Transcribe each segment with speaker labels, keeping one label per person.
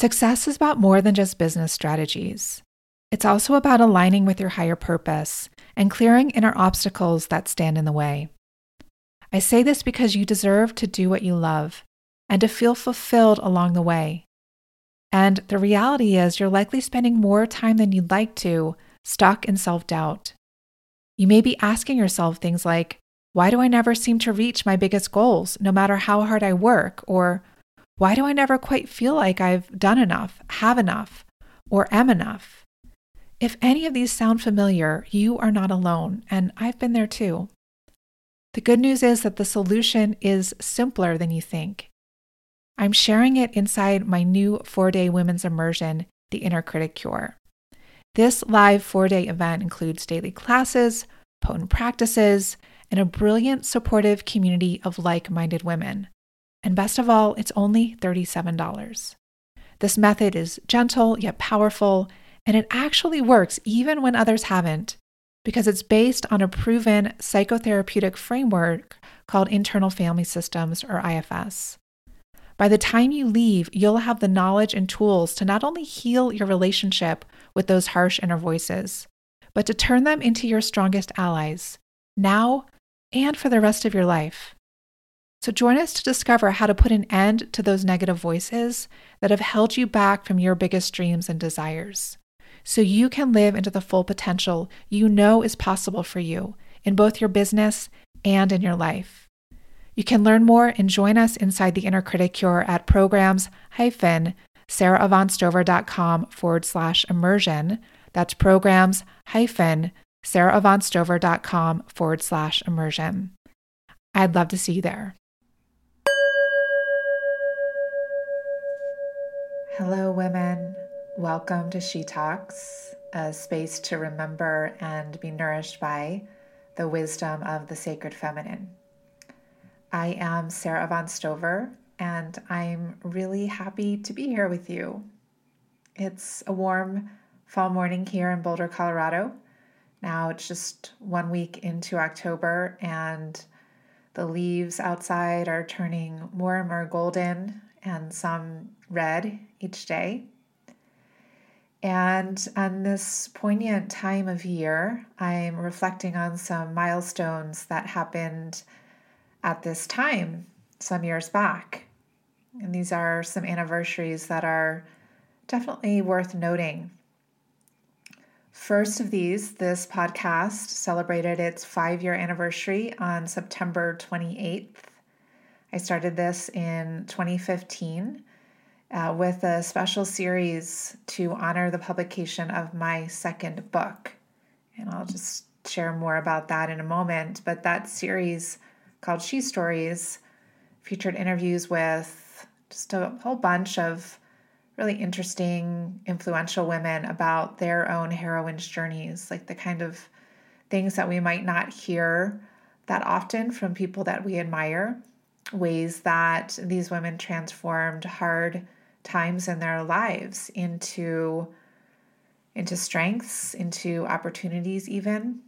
Speaker 1: Success is about more than just business strategies. It's also about aligning with your higher purpose and clearing inner obstacles that stand in the way. I say this because you deserve to do what you love and to feel fulfilled along the way. And the reality is, you're likely spending more time than you'd like to stuck in self doubt. You may be asking yourself things like, Why do I never seem to reach my biggest goals, no matter how hard I work? Or, Why do I never quite feel like I've done enough, have enough, or am enough? If any of these sound familiar, you are not alone, and I've been there too. The good news is that the solution is simpler than you think. I'm sharing it inside my new four day women's immersion, The Inner Critic Cure. This live four day event includes daily classes, potent practices, and a brilliant, supportive community of like minded women. And best of all, it's only $37. This method is gentle yet powerful, and it actually works even when others haven't, because it's based on a proven psychotherapeutic framework called internal family systems, or IFS. By the time you leave, you'll have the knowledge and tools to not only heal your relationship with those harsh inner voices, but to turn them into your strongest allies, now and for the rest of your life. So join us to discover how to put an end to those negative voices that have held you back from your biggest dreams and desires so you can live into the full potential you know is possible for you in both your business and in your life. You can learn more and join us inside the Inner Critic Cure at programs hyphen saraavantstover.com forward slash immersion. That's programs hyphen saraavantstover.com forward slash immersion. I'd love to see you there. Hello, women. Welcome to She Talks, a space to remember and be nourished by the wisdom of the sacred feminine. I am Sara Avant Stover, and I'm really happy to be here with you. It's a warm fall morning here in Boulder, Colorado. Now it's just one week into October, and the leaves outside are turning more and more golden and some red each day. And on this poignant time of year, I'm reflecting on some milestones that happened at this time some years back. And these are some anniversaries that are definitely worth noting. First of these, this podcast celebrated its five year anniversary on September 28th. I started this in 2015 uh, with a special series to honor the publication of my second book. And I'll just share more about that in a moment. But that series called She Stories featured interviews with just a whole bunch of really interesting, influential women about their own heroines' journeys, like the kind of things that we might not hear that often from people that we admire, ways that these women transformed hard times in their lives into into strengths, into opportunities even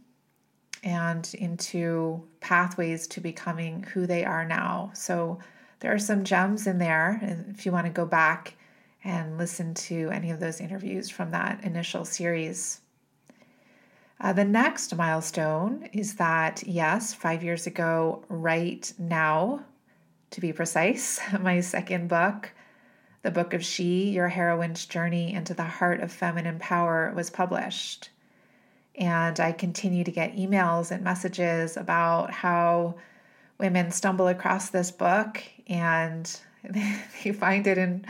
Speaker 1: and into pathways to becoming who they are now. So there are some gems in there if you want to go back and listen to any of those interviews from that initial series. Uh, the next milestone is that, yes, five years ago, right now, to be precise, my second book, the book of She, Your Heroine's Journey into the Heart of Feminine Power, was published. And I continue to get emails and messages about how women stumble across this book and they find it in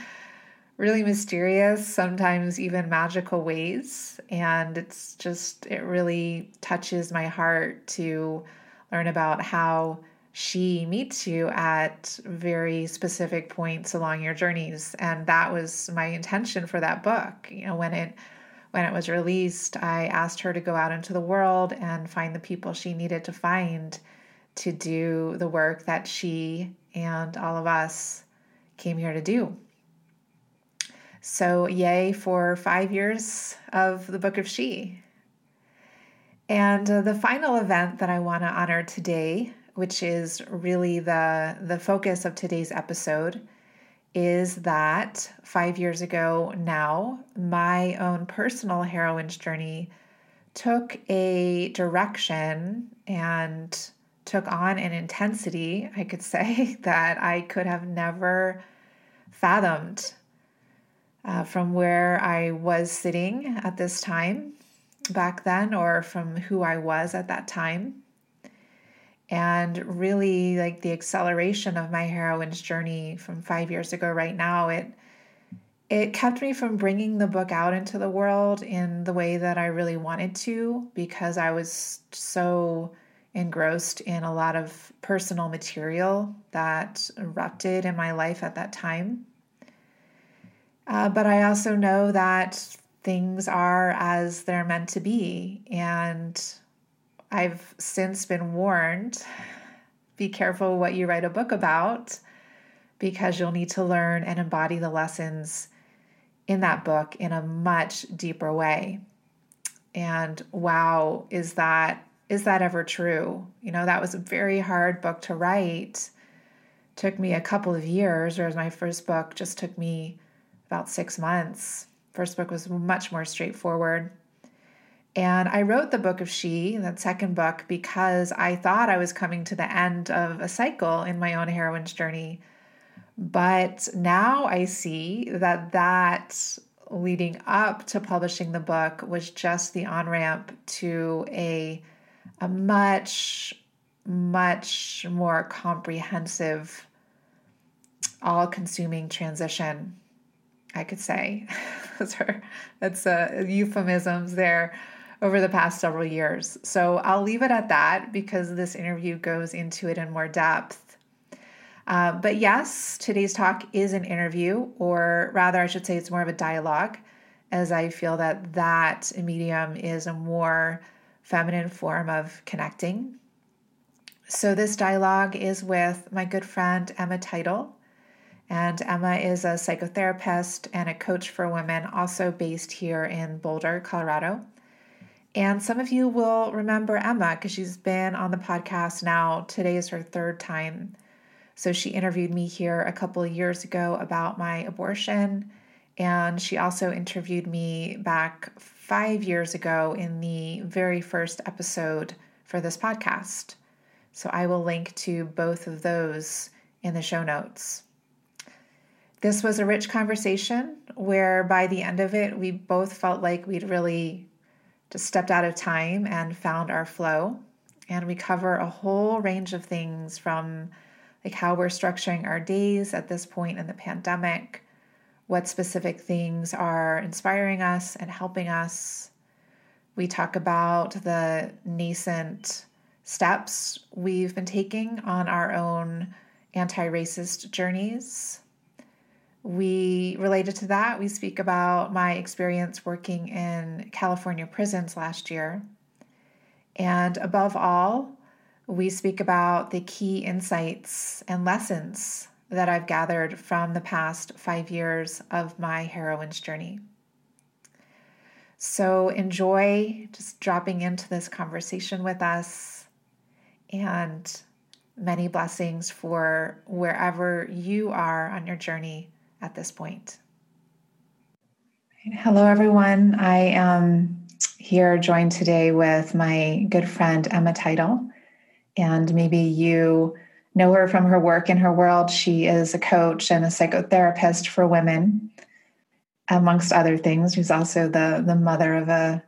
Speaker 1: really mysterious, sometimes even magical ways. And it's just, it really touches my heart to learn about how she meets you at very specific points along your journeys. And that was my intention for that book. You know when it when it was released i asked her to go out into the world and find the people she needed to find to do the work that she and all of us came here to do. So yay for five years of the book of she. And uh, the final event that i want to honor today which is really the the focus of today's episode, is that five years ago now, my own personal heroine's journey took a direction and took on an intensity, I could say, that I could have never fathomed uh, from where I was sitting at this time back then or from who I was at that time. And really, like the acceleration of my heroine's journey from five years ago, right now, it it kept me from bringing the book out into the world in the way that I really wanted to because I was so engrossed in a lot of personal material that erupted in my life at that time. Uh, but I also know that things are as they're meant to be. And I've since been warned be careful what you write a book about because you'll need to learn and embody the lessons in that book in a much deeper way. And wow, is that is that ever true? You know, that was a very hard book to write. Took me a couple of years, whereas my first book just took me about six months. First book was much more straightforward. And I wrote the book of She, that second book, because I thought I was coming to the end of a cycle in my own heroine's journey. But now I see that that leading up to publishing the book was just the on ramp to a, a much, much more comprehensive, all consuming transition I could say. Those are that's uh, euphemisms there over the past several years. So I'll leave it at that because this interview goes into it in more depth. Uh, but yes, today's talk is an interview, or rather, I should say it's more of a dialogue, as I feel that that medium is a more feminine form of connecting. So, this dialogue is with my good friend Emma Teitel. And Emma is a psychotherapist and a coach for women, also based here in Boulder, Colorado. And some of you will remember Emma because she's been on the podcast now. Today is her third time. So she interviewed me here a couple of years ago about my abortion. And she also interviewed me back five years ago in the very first episode for this podcast. So I will link to both of those in the show notes. This was a rich conversation where by the end of it, we both felt like we'd really just stepped out of time and found our flow. And we cover a whole range of things from like how we're structuring our days at this point in the pandemic, what specific things are inspiring us and helping us. We talk about the nascent steps we've been taking on our own anti racist journeys. We related to that, we speak about my experience working in California prisons last year. And above all, we speak about the key insights and lessons that I've gathered from the past five years of my heroine's journey. So enjoy just dropping into this conversation with us and many blessings for wherever you are on your journey at this point. Hello, everyone. I am here joined today with my good friend Emma Teitel. And maybe you know her from her work in her world. She is a coach and a psychotherapist for women, amongst other things. She's also the, the mother of a,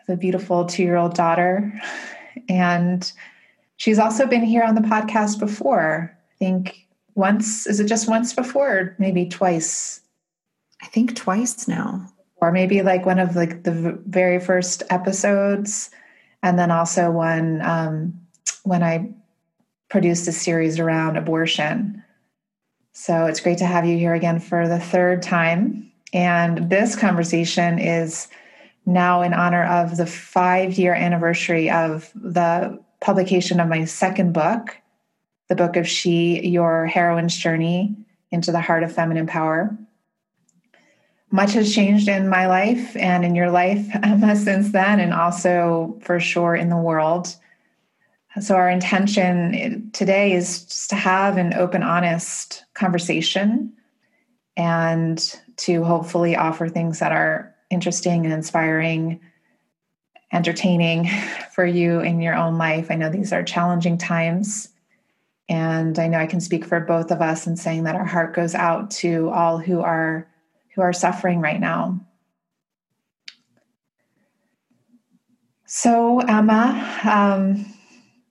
Speaker 1: of a beautiful two year old daughter. And she's also been here on the podcast before. I think once is it just once before or maybe twice?
Speaker 2: I think twice now.
Speaker 1: Or maybe like one of like the very first episodes and then also one um, when i produced a series around abortion. So it's great to have you here again for the third time. And this conversation is now in honor of the five year anniversary of the publication of my second book the book of She, Your Heroine's Journey into the Heart of Feminine Power. Much has changed in my life and in your life, Emma, since then, and also for sure in the world. So, our intention eh, today is just to have an open, honest conversation and to hopefully offer things that are interesting and inspiring, entertaining for you in your own life. I know these are challenging times. And I know I can speak for both of us in saying that our heart goes out to all who are who are suffering right now. So, Emma, um,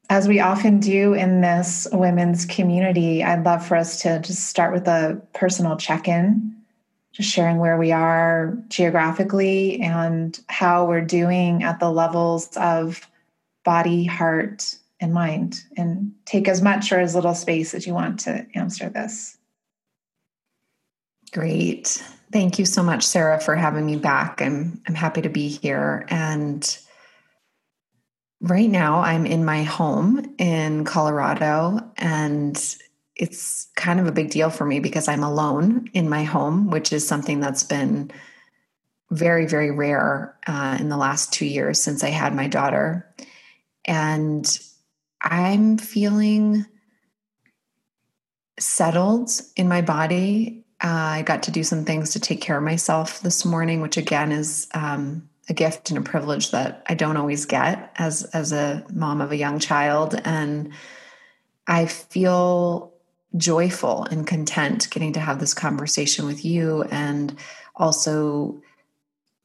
Speaker 1: as we often do in this women's community, I'd love for us to just start with a personal check in, just sharing where we are geographically and how we're doing at the levels of body, heart, and mind. And take as much or as little space as you want to answer this.
Speaker 2: Great. Thank you so much, Sarah, for having me back. I'm, I'm happy to be here. And Right now, I'm in my home in Colorado, and it's kind of a big deal for me because I'm alone in my home, which is something that's been very, very rare uh, in the last two years since I had my daughter. And I'm feeling settled in my body. Uh, I got to do some things to take care of myself this morning, which again is um, a gift and a privilege that I don't always get as as a mom of a young child and I feel joyful and content getting to have this conversation with you and also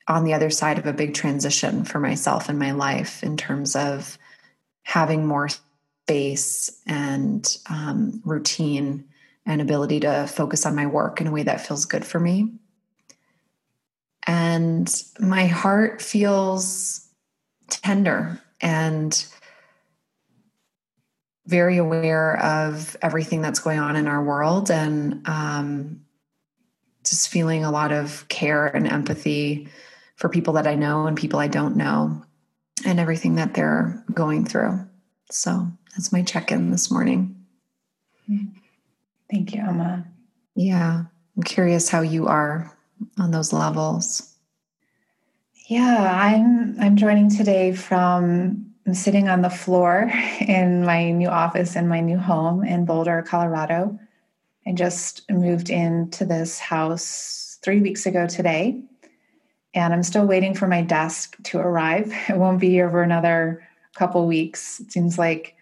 Speaker 2: on the other side of a big transition for myself and my life in terms of having more space and um, routine and ability to focus on my work in a way that feels good for me and my heart feels tender and very aware of everything that's going on in our world and um, just feeling a lot of care and empathy for people that I know and people I don't know and everything that they're going through. So that's my check in this morning.
Speaker 1: Thank you, Emma.
Speaker 2: Yeah. I'm curious how you are on those levels?
Speaker 1: Yeah, I'm I'm joining today from I'm sitting on the floor in my new office in my new home in Boulder, Colorado. I just moved into this house 3 weeks ago today. And I'm still waiting for my desk to arrive. It won't be here for another couple weeks. It seems like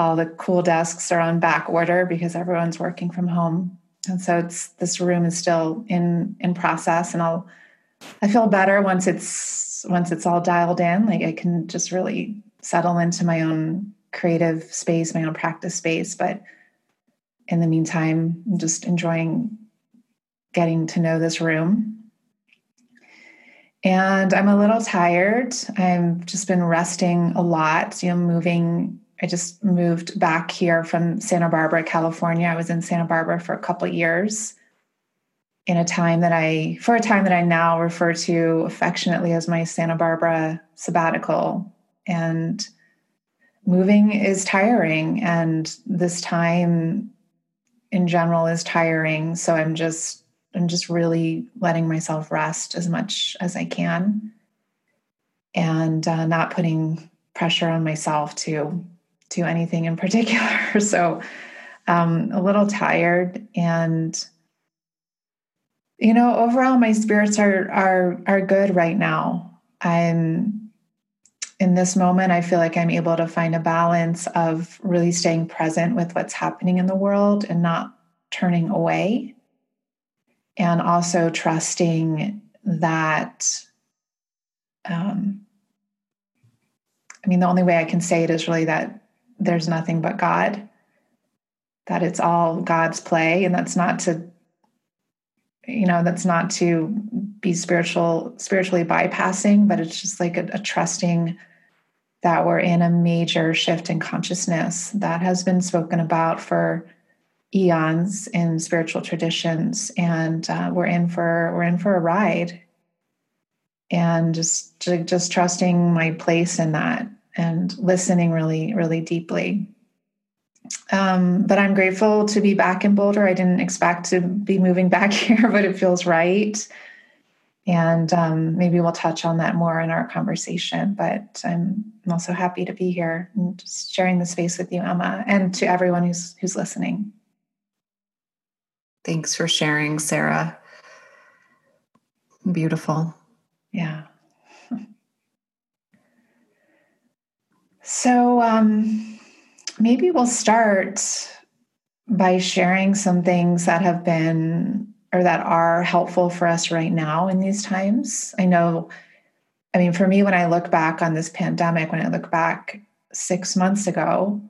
Speaker 1: all the cool desks are on back order because everyone's working from home. And so it's this room is still in in process and i'll i feel better once it's once it's all dialed in. Like i can just really settle into my own creative space my own practice space. But in the meantime i'm just enjoying getting to know this room. And i'm a little tired. I've just been resting a lot you know moving I just moved back here from Santa Barbara, California. I was in Santa Barbara for a couple years in a time that I, for a time that I now refer to affectionately as my Santa Barbara sabbatical. And moving is tiring, and this time in general is tiring. So I'm just, I'm just really letting myself rest as much as I can and uh, not putting pressure on myself to do anything in particular. so um, a little tired and you know overall my spirits are are are good right now i'm in this moment i feel like i'm able to find a balance of really staying present with what's happening in the world and not turning away and also trusting that um, i mean the only way i can say it is really that there's nothing but God, that it's all God's play. And that's not to, you know, that's not to be spiritual, spiritually bypassing, but it's just like a, a trusting that we're in a major shift in consciousness that has been spoken about for eons in spiritual traditions and uh, we're in for we're in for a ride and just just trusting my place in that and listening really, really deeply. Um, but I'm grateful to be back in Boulder. I didn't expect to be moving back here, but it feels right. And um, maybe we'll touch on that more in our conversation. But I'm also happy to be here and just sharing the space with you, Emma, and to everyone who's who's listening.
Speaker 2: Thanks for sharing, Sarah. Beautiful.
Speaker 1: Yeah. So um, maybe we'll start by sharing some things that have been or that are helpful for us right now in these times. I know, I mean, for me, when I look back on this pandemic, when I look back six months ago,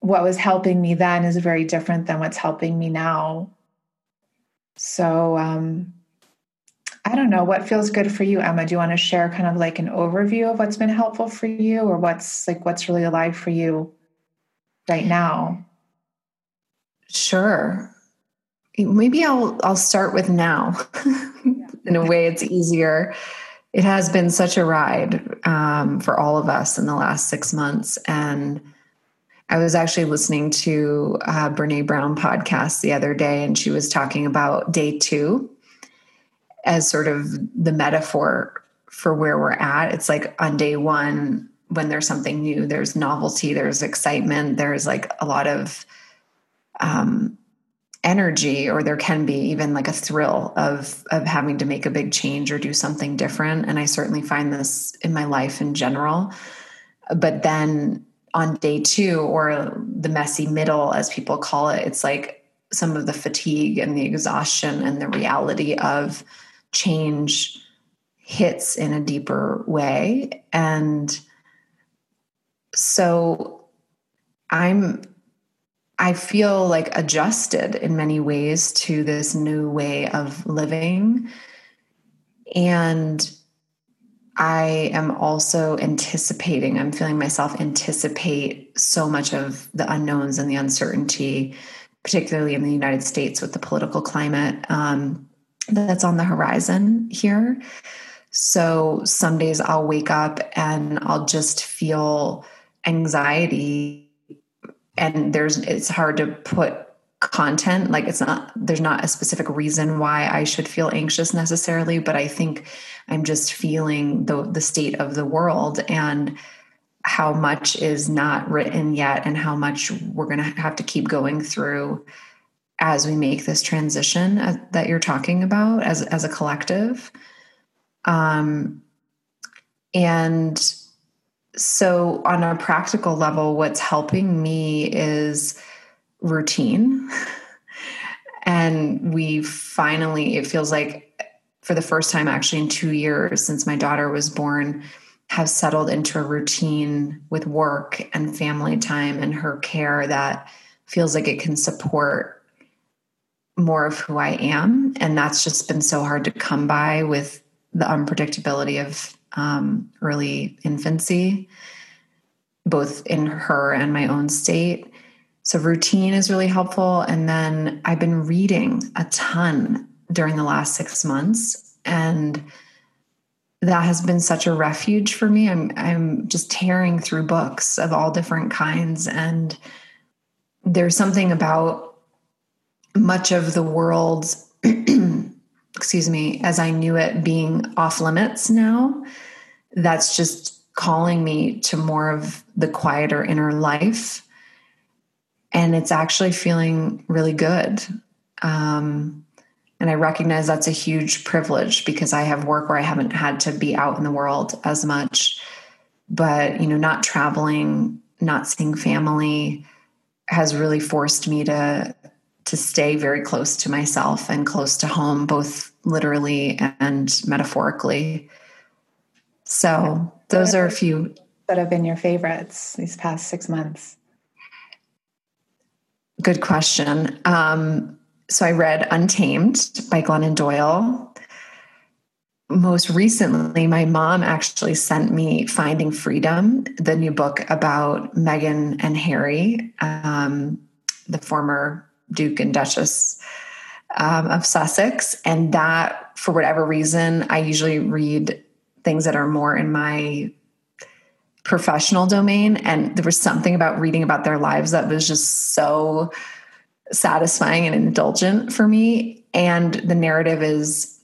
Speaker 1: what was helping me then is very different than what's helping me now. So, um, I don't know what feels good for you, Emma. Do you want to share kind of like an overview of what's been helpful for you or what's like what's really alive for you right now?
Speaker 2: Sure. Maybe I'll I'll start with now. in a way it's easier. It has been such a ride um, for all of us in the last six months and I was actually listening to a Brene Brown podcast the other day, and she was talking about day two as sort of the metaphor for where we're at. It's like on day one, when there's something new, there's novelty, there's excitement, there's like a lot of um, energy, or there can be even like a thrill of of having to make a big change or do something different. And I certainly find this in my life in general. But then on day two, or the messy middle, as people call it, it's like some of the fatigue and the exhaustion and the reality of change hits in a deeper way. And so I'm I feel like adjusted in many ways to this new way of living. And I am also anticipating, I'm feeling myself anticipate so much of the unknowns and the uncertainty, particularly in the United States with the political climate. Um, that's on the horizon here. So some days I'll wake up and I'll just feel anxiety and there's it's hard to put content like it's not there's not a specific reason why I should feel anxious necessarily but I think I'm just feeling the the state of the world and how much is not written yet and how much we're going to have to keep going through as we make this transition uh, that you're talking about as as a collective. Um and so on a practical level what's helping me is routine. And we finally it feels like for the first time actually in 2 years since my daughter was born have settled into a routine with work and family time and her care that feels like it can support more of who I am. And that's just been so hard to come by with the unpredictability of um, early infancy, both in her and my own state. So, routine is really helpful. And then I've been reading a ton during the last six months. And that has been such a refuge for me. I'm I'm just tearing through books of all different kinds and there's something about much of the world, excuse me, as I knew it being off limits now, that's just calling me to more of the quieter inner life. And it's actually feeling really good. Um, and I recognize that's a huge privilege because I have work where I haven't had to be out in the world as much. But, you know, not traveling, not seeing family has really forced me to to stay very close to myself and close to home, both literally and metaphorically. So, those are a few
Speaker 1: that have been your favorites these past six months.
Speaker 2: Good question. Um, so, I read Untamed by Glennon Doyle. Most recently, my mom actually sent me Finding Freedom, the new book about Meghan and Harry, um, the former Duke and Duchess um, of Sussex. And that, for whatever reason, I usually read things that are more in my professional domain. And there was something about reading about their lives that was just so satisfying and indulgent for me. And the narrative is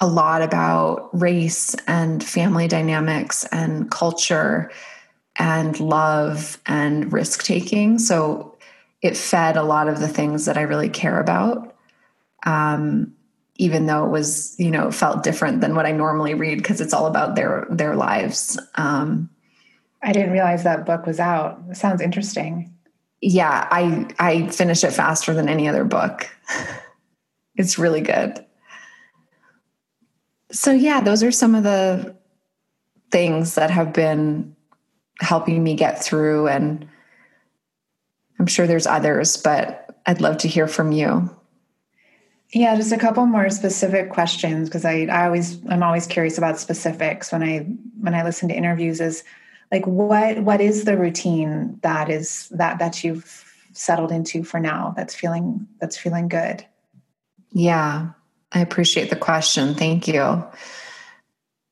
Speaker 2: a lot about race and family dynamics and culture and love and risk taking. So it fed a lot of the things that I really care about. Um, even though it was, you know, felt different than what I normally read because it's all about their their lives. Um,
Speaker 3: I didn't realize that book was out. It sounds interesting.
Speaker 2: Yeah, I I finish it faster than any other book. it's really good. So yeah, those are some of the things that have been helping me get through and I'm sure there's others, but I'd love to hear from you.
Speaker 3: Yeah, just a couple more specific questions because I, I always I'm always curious about specifics when I when I listen to interviews is like what what is the routine that is that that you've settled into for now that's feeling that's feeling good?
Speaker 2: Yeah, I appreciate the question. Thank you.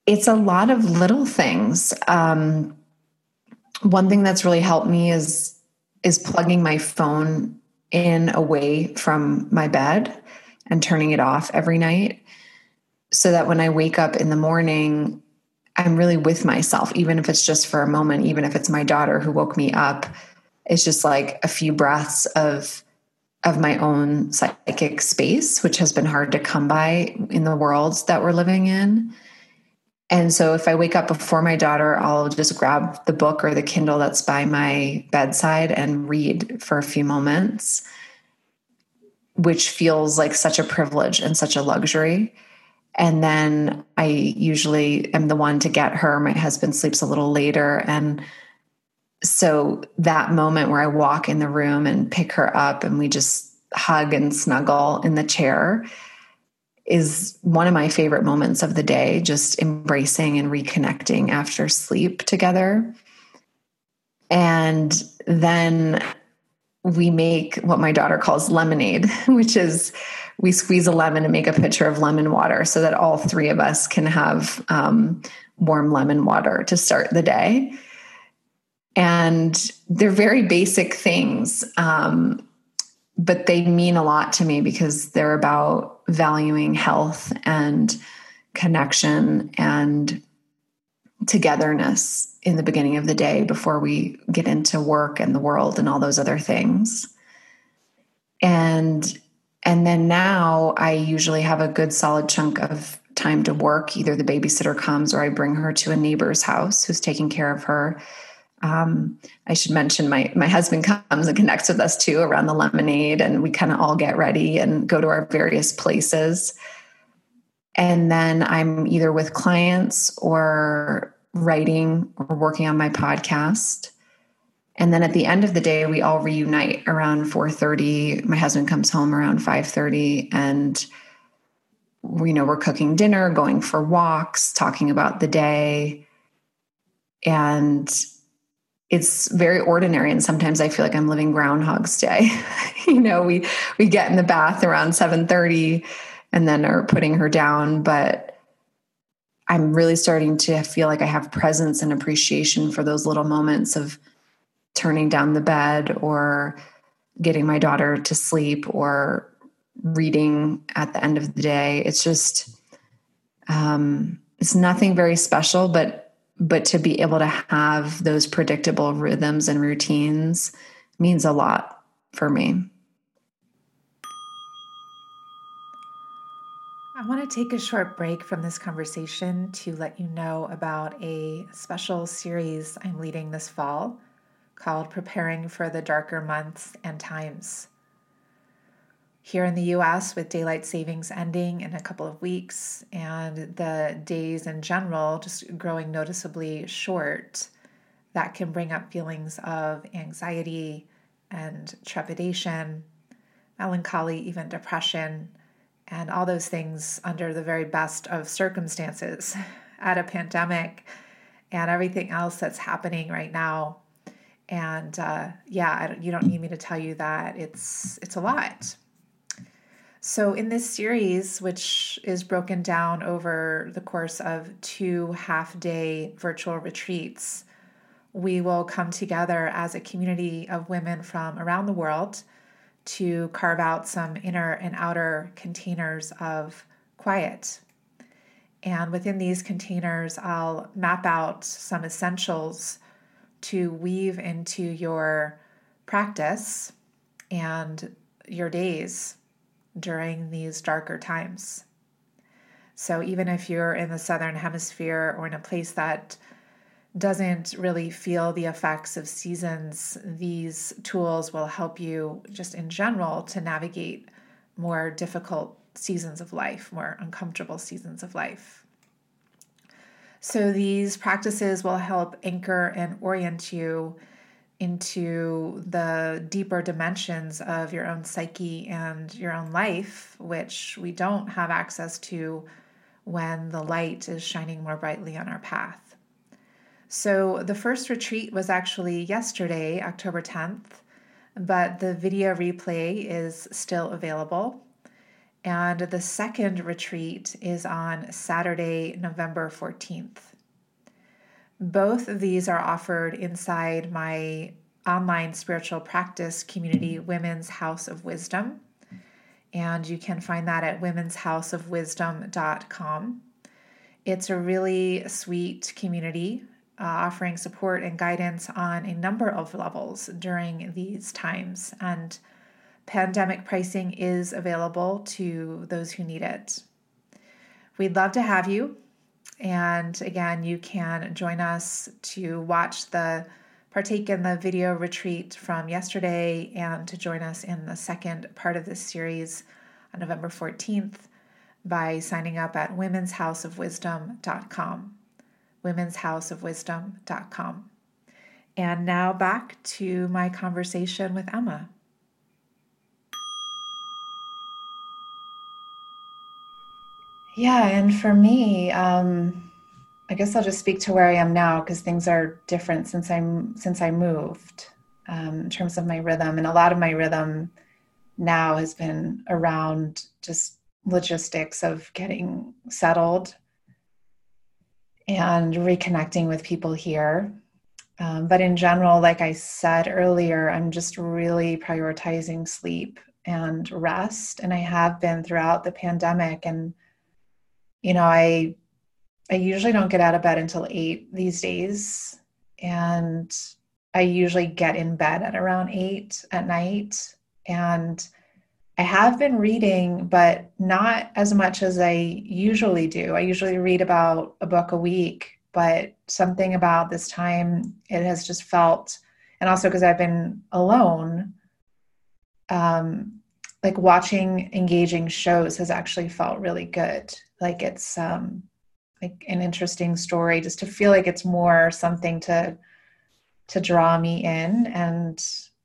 Speaker 2: It's a lot of little things. Um, one thing that's really helped me is is plugging my phone in away from my bed and turning it off every night so that when I wake up in the morning, I'm really with myself, even if it's just for a moment, even if it's my daughter who woke me up. It's just like a few breaths of of my own psychic space, which has been hard to come by in the world that we're living in. And so if I wake up before my daughter, I'll just grab the book or the Kindle that's by my bedside and read for a few moments which feels like such a privilege and such a luxury. And then I usually am the one to get her. My husband sleeps a little later. And so that moment where I walk in the room and pick her up and we just hug and snuggle in the chair is one of my favorite moments of the day, just embracing and reconnecting after sleep together. And then we make what my daughter calls lemonade, which is we squeeze a lemon and make a pitcher of lemon water so that all three of us can have um, warm lemon water to start the day. And they're very basic things, um, but they mean a lot to me because they're about valuing health and connection and togetherness in the beginning of the day before we get into work and the world and all those other things. And and then now I usually have a good solid chunk of time to work. Either the babysitter comes or I bring her to a neighbor's house who's taking care of her. Um, I should mention my my husband comes and connects with us too around the lemonade, and we kind of all get ready and go to our various places. And then I'm either with clients or writing or working on my podcast. And then at the end of the day, we all reunite around 4:30. My husband comes home around 5:30 and you know, we're cooking dinner, going for walks, talking about the day. And it's very ordinary and sometimes I feel like I'm living groundhog's day. you know, we we get in the bath around 7:30 and then are putting her down, but I'm really starting to feel like I have presence and appreciation for those little moments of turning down the bed or getting my daughter to sleep or reading at the end of the day. It's just, um, it's nothing very special, but but to be able to have those predictable rhythms and routines means a lot for me.
Speaker 1: I want to take a short break from this conversation to let you know about a special series I'm leading this fall called Preparing for the Darker Months and Times. Here in the US, with daylight savings ending in a couple of weeks and the days in general just growing noticeably short, that can bring up feelings of anxiety and trepidation, melancholy, even depression and all those things under the very best of circumstances at a pandemic and everything else that's happening right now. And uh, yeah, you don't need me to tell you that it's it's a lot. So in this series, which is broken down over the course of two half-day virtual retreats, we will come together as a community of women from around the world to carve out some inner and outer containers of quiet. And within these containers, I'll map out some essentials to weave into your practice and your days during these darker times. So, even if you're in the southern hemisphere or in a place that doesn't really feel the effects of seasons, these tools will help you just in general to navigate more difficult seasons of life, more uncomfortable seasons of life. So, these practices will help anchor and orient you into the deeper dimensions of your own psyche and your own life, which we don't have access to when the light is shining more brightly on our path. So, the first retreat was actually yesterday, October 10th, but the video replay is still available. And the second retreat is on Saturday, November 14th. Both of these are offered inside my online spiritual practice community, Women's House of Wisdom. And you can find that at women'shouseofwisdom.com. It's a really sweet community uh, offering support and guidance on a number of levels during these times. And pandemic pricing is available to those who need it. We'd love to have you. And again, you can join us to watch the partake in the video retreat from yesterday and to join us in the second part of this series on November 14th by signing up at women'shouseofwisdom.com. Women'shouseofwisdom.com. And now back to my conversation with Emma. Yeah, and for me, um, I guess I'll just speak to where I am now because things are different since I'm since I moved um, in terms of my rhythm, and a lot of my rhythm now has been around just logistics of getting settled and reconnecting with people here. Um, but in general, like I said earlier, I'm just really prioritizing sleep and rest, and I have been throughout the pandemic. And you know, I I usually don't get out of bed until eight these days, and I usually get in bed at around eight at night. And I have been reading, but not as much as I usually do. I usually read about a book a week, but something about this time, it has just felt, and also because I've been alone, um, like watching engaging shows has actually felt really good. Like it's um, like an interesting story, just to feel like it's more something to to draw me in and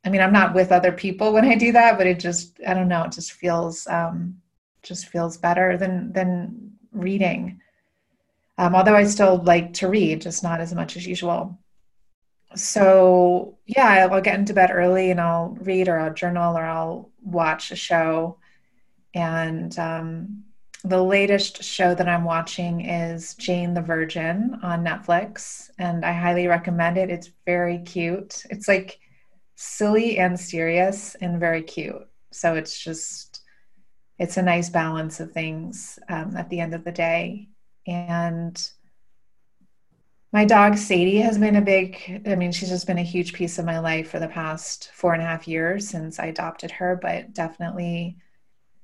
Speaker 1: I mean, I'm not with other people when I do that, but it just, I don't know, it just feels, um, just feels better than, than reading. Um, although I still like to read, just not as much as usual. So yeah, I'll get into bed early and I'll read or I'll journal or I'll watch a show. And um, the latest show that I'm watching is Jane the Virgin on Netflix, and I highly recommend it. It's very cute. It's like silly and serious and very cute. So it's just, it's a nice balance of things um, at the end of the day. And my dog Sadie has been a big, I mean, she's just been a huge piece of my life for the past four and a half years since I adopted her, but definitely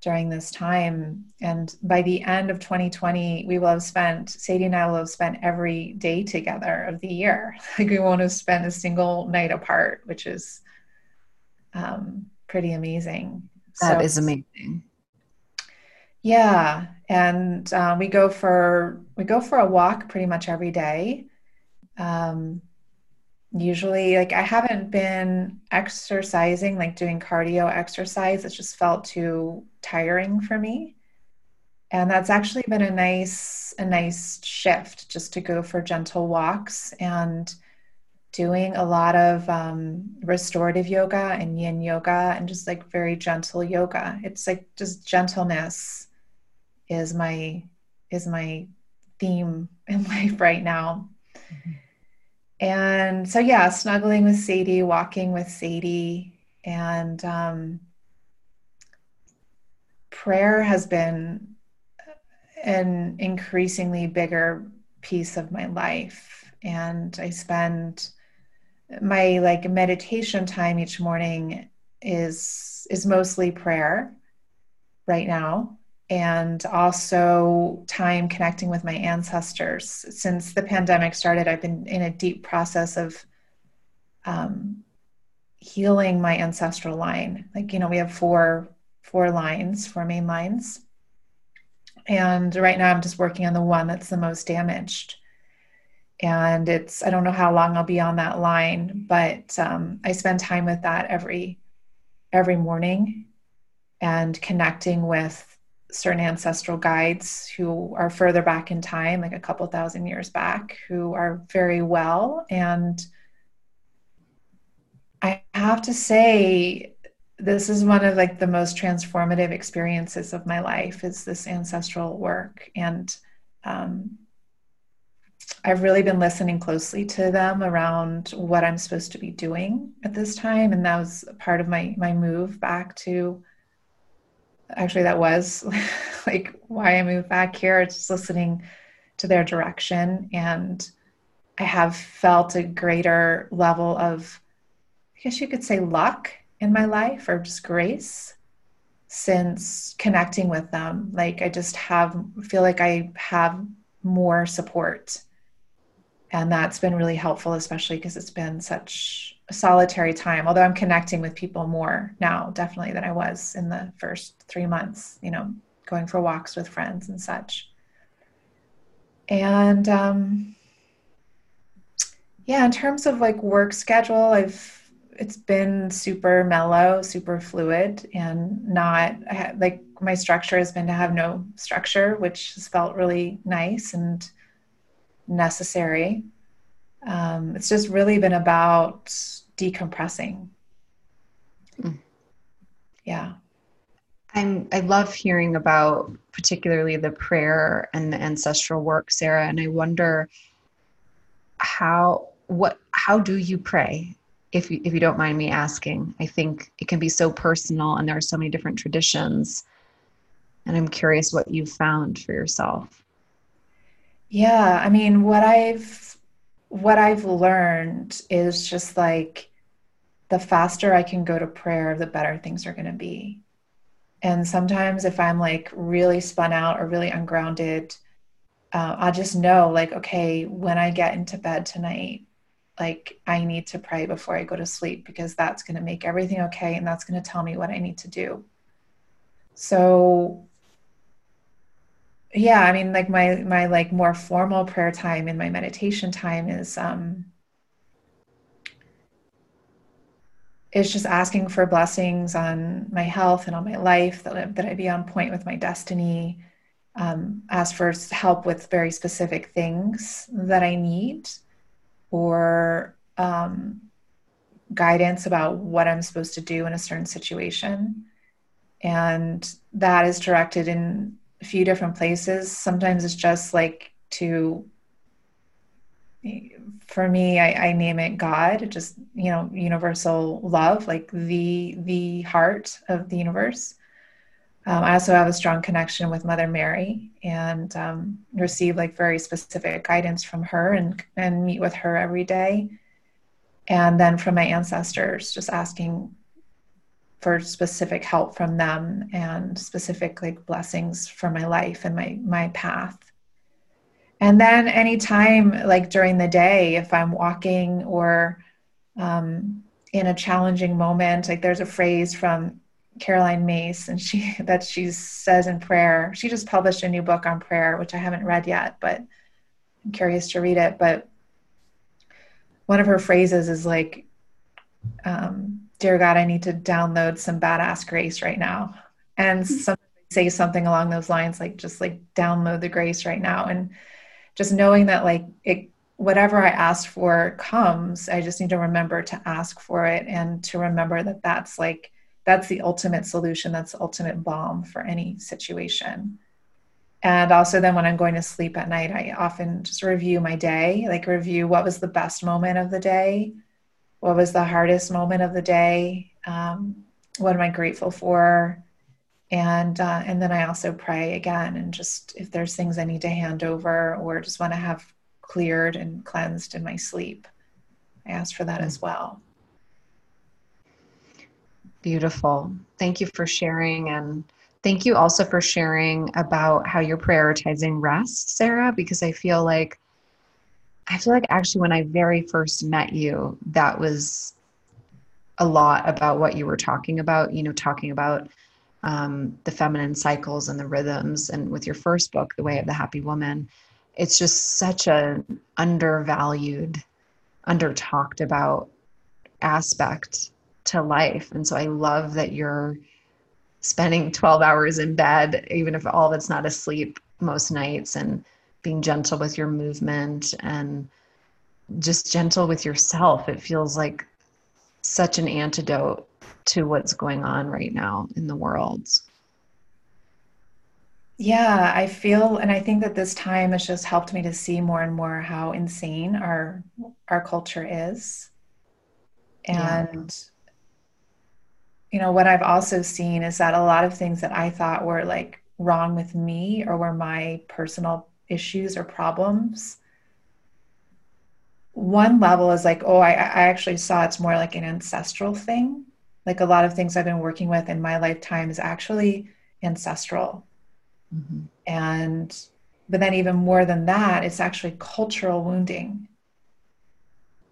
Speaker 1: during this time. And by the end of 2020, we will have spent, Sadie and I will have spent every day together of the year. Like we won't have spent a single night apart, which is um, pretty amazing.
Speaker 2: That so, is amazing.
Speaker 1: Yeah, and uh, we go for we go for a walk pretty much every day. Um, usually, like I haven't been exercising, like doing cardio exercise. It's just felt too tiring for me, and that's actually been a nice a nice shift just to go for gentle walks and doing a lot of um, restorative yoga and yin yoga and just like very gentle yoga. It's like just gentleness is my is my theme in life right now. Mm-hmm. And so yeah, snuggling with Sadie, walking with Sadie, and um, prayer has been an increasingly bigger piece of my life. And I spend my like meditation time each morning is is mostly prayer right now and also time connecting with my ancestors. Since the pandemic started, I've been in a deep process of um, healing my ancestral line. Like, you know, we have four four lines, four main lines. And right now I'm just working on the one that's the most damaged. And it's, I don't know how long I'll be on that line, but um, I spend time with that every every morning and connecting with certain ancestral guides who are further back in time, like a couple thousand years back, who are very well. And I have to say, this is one of like the most transformative experiences of my life is this ancestral work and um, i've really been listening closely to them around what i'm supposed to be doing at this time and that was part of my my move back to actually that was like why I moved back here. It's Just listening to their direction, and I have felt a greater level of, I guess you could say, luck in my life or just grace since connecting with them. Like I just have feel like I have more support. And that's been really helpful, especially because it's been such a solitary time, although I'm connecting with people more now, definitely than I was in the first three months, you know, going for walks with friends and such. And um, yeah, in terms of like work schedule, I've it's been super mellow, super fluid, and not like my structure has been to have no structure, which has felt really nice and necessary. Um, it's just really been about decompressing. Mm. Yeah.
Speaker 2: I'm, I love hearing about particularly the prayer and the ancestral work, Sara. And I wonder how, what, how do you pray? If you, if you don't mind me asking, I think it can be so personal and there are so many different traditions. And I'm curious what you've found for yourself.
Speaker 1: Yeah. I mean, what I've what I've learned is just like the faster I can go to prayer, the better things are going to be. And sometimes if I'm like really spun out or really ungrounded, uh, I'll just know like, okay, when I get into bed tonight, like I need to pray before I go to sleep because that's going to make everything okay and that's going to tell me what I need to do. So yeah i mean like my my like more formal prayer time and my meditation time is um is just asking for blessings on my health and on my life that, I, that i be on point with my destiny um, ask for help with very specific things that i need or um, guidance about what i'm supposed to do in a certain situation. And that is directed in few different places. Sometimes it's just like to, for me, I, I name it God, just you know, universal love, like the the heart of the universe. Um, I also have a strong connection with Mother Mary and um, receive like very specific guidance from her and and meet with her every day. And then from my ancestors, just asking for specific help from them and specific like blessings for my life and my my path. And then anytime like during the day if i'm walking or um, in a challenging moment like there's a phrase from Caroline Myss and she that she says in prayer. She just published a new book on prayer which i haven't read yet but i'm curious to read it. But one of her phrases is like um, dear God, I need to download some badass grace right now. And hmm. say something along those lines, like just like download the grace right now. And just knowing that like it, whatever I asked for comes, I just need to remember to ask for it and to remember that that's like, that's the ultimate solution. That's the ultimate balm for any situation. And also, then when I'm going to sleep at night, I often just review my day, like review what was the best moment of the day, what was the hardest moment of the day um, what am i grateful for? And uh, and then i also pray again and just if there's things i need to hand over or just want to have cleared and cleansed in my sleep i ask for that as well.
Speaker 2: Beautiful. Thank you for sharing and Thank you also for sharing about how you're prioritizing rest, Sara, because I feel like I feel like actually when I very first met you, that was a lot about what you were talking about, you know, talking about um, the feminine cycles and the rhythms. And with your first book, The Way of the Happy Woman, it's just such an undervalued, under talked about aspect to life. And so I love that you're spending 12 hours in bed, even if all of it's not asleep most nights, and being gentle with your movement and just gentle with yourself. It feels like such an antidote to what's going on right now in the world.
Speaker 1: Yeah, I feel and I think that this time has just helped me to see more and more how insane our our culture is. And yeah. you know, what I've also seen is that a lot of things that I thought were like wrong with me or were my personal issues or problems one level is like oh I, I actually saw it's more like an ancestral thing. Like a lot of things i've been working with in my lifetime is actually ancestral. Mm-hmm. and but then even more than that it's actually cultural wounding.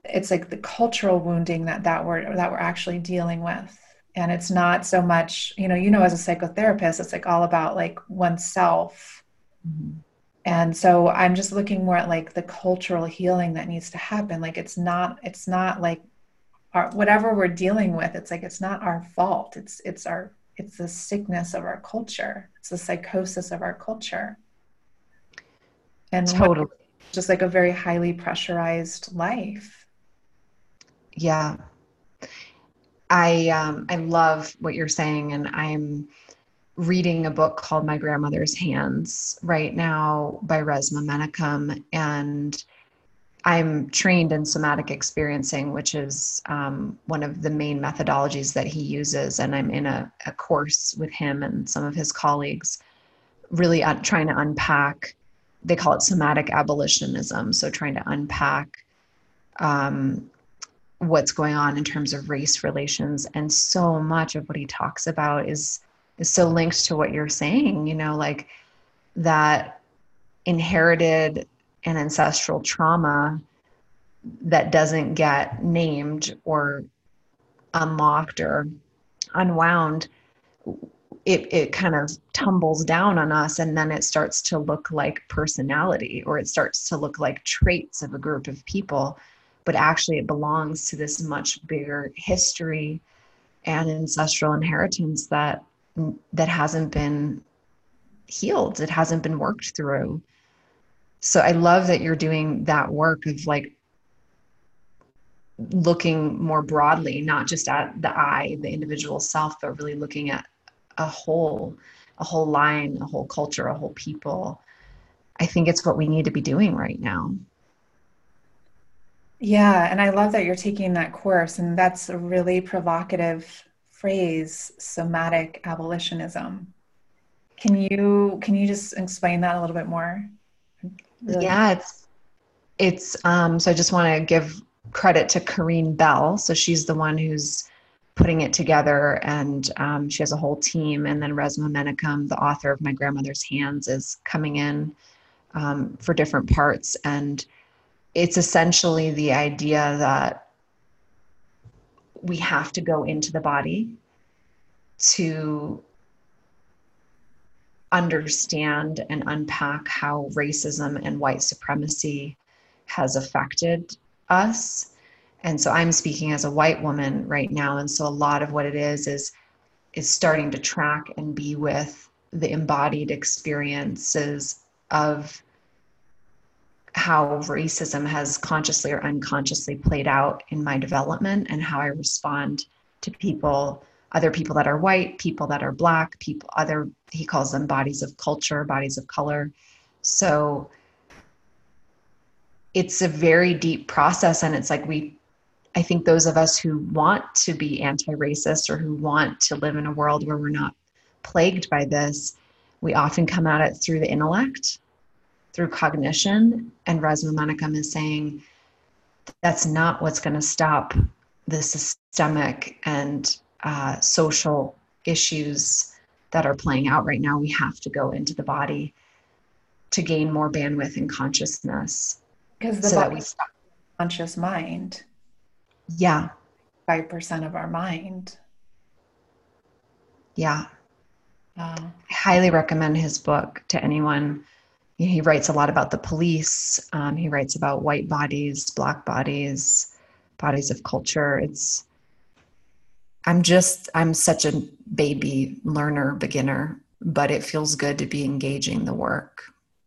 Speaker 1: It's like the cultural wounding that that we're that we're actually dealing with. And it's not so much you know you know as a psychotherapist it's like all about like oneself. Mm-hmm and so i'm just looking more at like the cultural healing that needs to happen. Like it's not it's not like our, whatever we're dealing with it's like it's not our fault. It's it's our it's the sickness of our culture. It's the psychosis of our culture. And
Speaker 2: totally.
Speaker 1: just like a very highly pressurized life.
Speaker 2: Yeah. I um i love what you're saying and i'm reading a book called My Grandmother's Hands right now by Resmaa Menakem. And I'm trained in somatic experiencing, which is um, one of the main methodologies that he uses. And I'm in a, a course with him and some of his colleagues, really un- trying to unpack, they call it somatic abolitionism. So trying to unpack um, what's going on in terms of race relations. And so much of what he talks about is is so linked to what you're saying, you know, like that inherited and ancestral trauma that doesn't get named or unlocked or unwound it it kind of tumbles down on us and then it starts to look like personality or it starts to look like traits of a group of people. But actually it belongs to this much bigger history and ancestral inheritance that that hasn't been healed it hasn't been worked through. So i love that you're doing that work of like looking more broadly not just at the i the individual self but really looking at a whole a whole line a whole culture a whole people. I think it's what we need to be doing right now.
Speaker 1: Yeah and i love that you're taking that course and that's a really provocative phrase somatic abolitionism. Can you can you just explain that a little bit more?
Speaker 2: Really? Yeah, it's it's um so I just want to give credit to Kareen Bell. So she's the one who's putting it together and um, she has a whole team and then Resmaa Menakem, the author of My Grandmother's Hands, is coming in um, for different parts and it's essentially the idea that we have to go into the body to understand and unpack how racism and white supremacy has affected us. And so I'm speaking as a white woman right now. And so a lot of what it is is is starting to track and be with the embodied experiences of how racism has consciously or unconsciously played out in my development and how I respond to people, other people that are white, people that are black, people other he calls them bodies of culture, bodies of color. So it's a very deep process and it's like we I think those of us who want to be anti-racist or who want to live in a world where we're not plagued by this, we often come at it through the intellect through cognition. And Resmaa Menakem is saying that's not what's going to stop the systemic and uh, social issues that are playing out right now. We have to go into the body to gain more bandwidth and consciousness.
Speaker 1: Because the so body we stop conscious mind.
Speaker 2: Yeah.
Speaker 1: 5% of our mind.
Speaker 2: Yeah. I highly recommend his book to anyone. He writes a lot about the police. Um, he writes about white bodies, black bodies, bodies of culture. It's, I'm just, I'm such a baby learner, beginner, but it feels good to be engaging the work.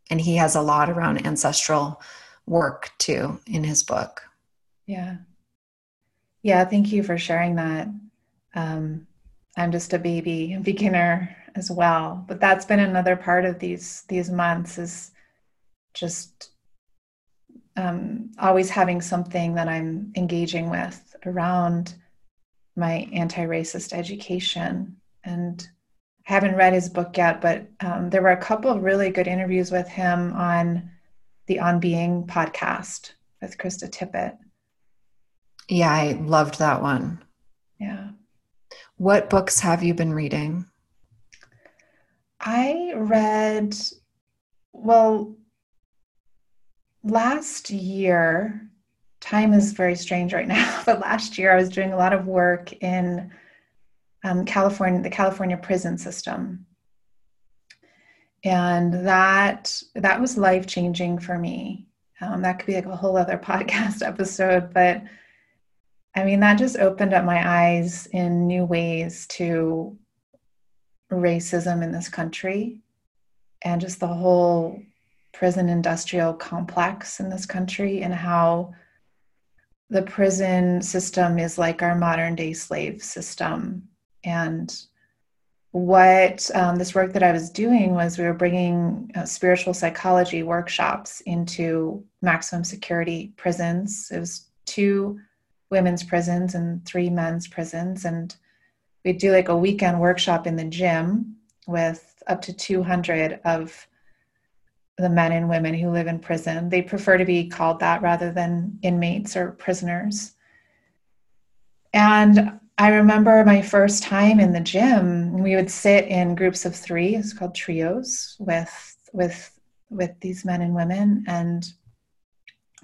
Speaker 2: And he has a lot around ancestral work too in his book.
Speaker 1: Yeah. Yeah. Thank you for sharing that. Um, I'm just a baby beginner as well. But that's been another part of these these months is just um, always having something that I'm engaging with around my anti-racist education. And I haven't read his book yet, but um, there were a couple of really good interviews with him on the On Being podcast with Krista Tippett.
Speaker 2: Yeah, I loved that one.
Speaker 1: Yeah.
Speaker 2: What books have you been reading?
Speaker 1: I read, well, last year, time is very strange right now, but last year I was doing a lot of work in um, California, the California prison system. And that that was life changing for me. Um, that could be like a whole other podcast episode, but I mean, that just opened up my eyes in new ways to racism in this country and just the whole prison industrial complex in this country and how the prison system is like our modern day slave system. And what um, this work that I was doing was we were bringing uh, spiritual psychology workshops into maximum security prisons. It was two women's prisons and three men's prisons. And we'd do like a weekend workshop in the gym with up to 200 of the men and women who live in prison. They prefer to be called that rather than inmates or prisoners. And I remember my first time in the gym, we would sit in groups of three, it's called trios with with with these men and women and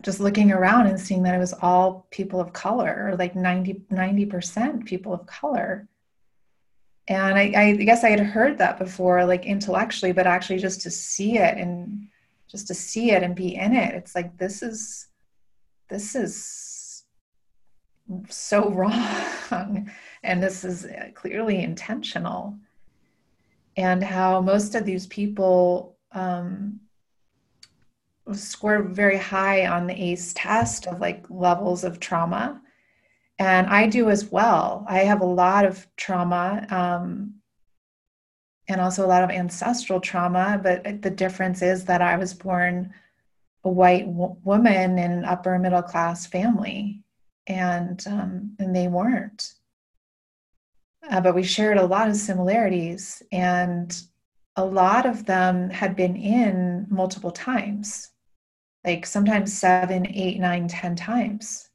Speaker 1: just looking around and seeing that it was all people of color, like 90, 90% people of color. And I, I guess I had heard that before, like intellectually, but actually just to see it and just to see it and be in it, it's like, this is, this is so wrong. And this is clearly intentional. And how most of these people, um, scored very high on the ACE test of like levels of trauma. And I do as well. I have a lot of trauma um, and also a lot of ancestral trauma. But the difference is that I was born a white w- woman in an upper middle class family, and um, and they weren't. Uh, but we shared a lot of similarities, and a lot of them had been in multiple times like sometimes seven, eight, nine, ten times.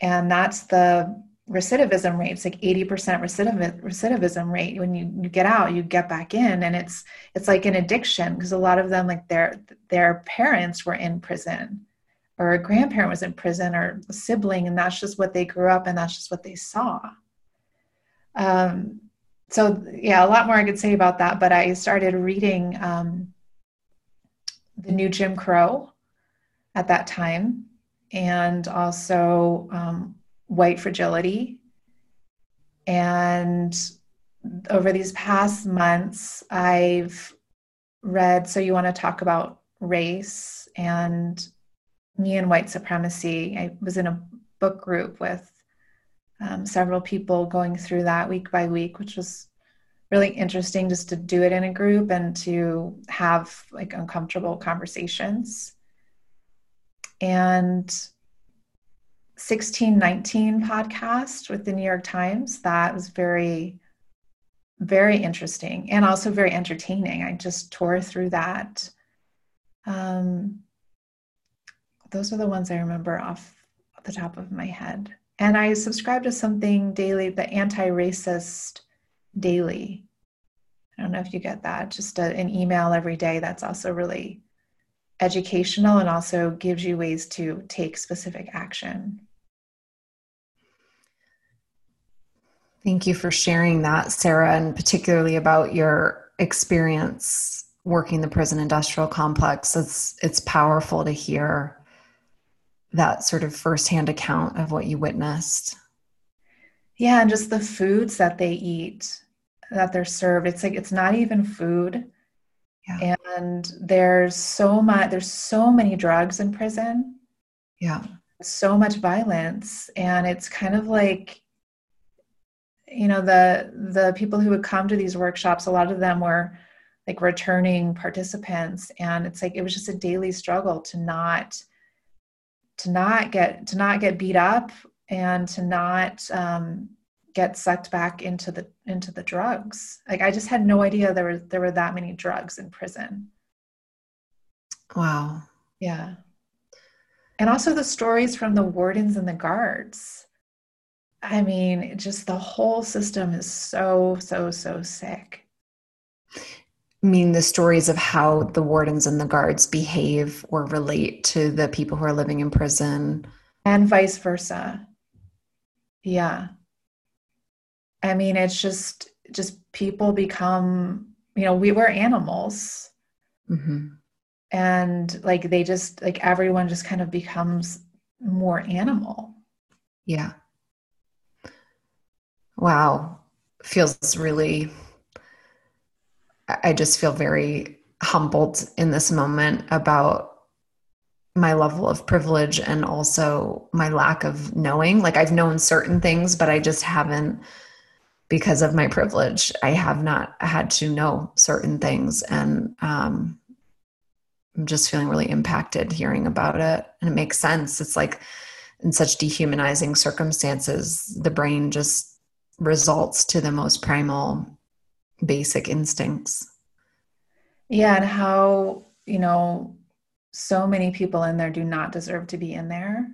Speaker 1: And that's the recidivism rate. It's like 80% recidiv- recidivism rate. When you, you get out, you get back in. And it's it's like an addiction because a lot of them, like their their parents were in prison or a grandparent was in prison or a sibling, and that's just what they grew up and that's just what they saw. Um, so yeah, a lot more I could say about that, but I started reading um, the new Jim Crow at that time, and also um, White Fragility. And over these past months, I've read So You Want to Talk About Race and Me and White Supremacy. I was in a book group with um, several people going through that week by week, which was really interesting just to do it in a group and to have like uncomfortable conversations. And 1619 podcast with the New York Times, that was very, very interesting and also very entertaining. I just tore through that. Um, those are the ones I remember off the top of my head. And I subscribe to something daily, the anti racist daily. I don't know if you get that. Just a, an email every day that's also really educational and also gives you ways to take specific action.
Speaker 2: Thank you for sharing that, Sara, and particularly about your experience working the prison industrial complex. It's it's powerful to hear that sort of firsthand account of what you witnessed.
Speaker 1: Yeah, and just the foods that they eat, that they're served. It's like it's not even food. Yeah. And there's so much there's so many drugs in prison.
Speaker 2: Yeah.
Speaker 1: So much violence. And it's kind of like you know, the the people who would come to these workshops, a lot of them were like returning participants. And it's like it was just a daily struggle to not to not get to not get beat up and to not um, get sucked back into the into the drugs. Like I just had no idea there were there were that many drugs in prison.
Speaker 2: Wow.
Speaker 1: Yeah. And also the stories from the wardens and the guards. I mean, just the whole system is so so so sick.
Speaker 2: I mean the stories of how the wardens and the guards behave or relate to the people who are living in prison
Speaker 1: and vice versa. Yeah. I mean, it's just just people become, you know, we were animals. Mm-hmm. And like they just like everyone just kind of becomes more animal.
Speaker 2: Yeah. Wow. Feels really I just feel very humbled in this moment about my level of privilege and also my lack of knowing. Like I've known certain things, but I just haven't because of my privilege, I have not had to know certain things. And um, I'm just feeling really impacted hearing about it. And it makes sense. It's like in such dehumanizing circumstances, the brain just results to the most primal, basic instincts.
Speaker 1: Yeah. And how, you know, so many people in there do not deserve to be in there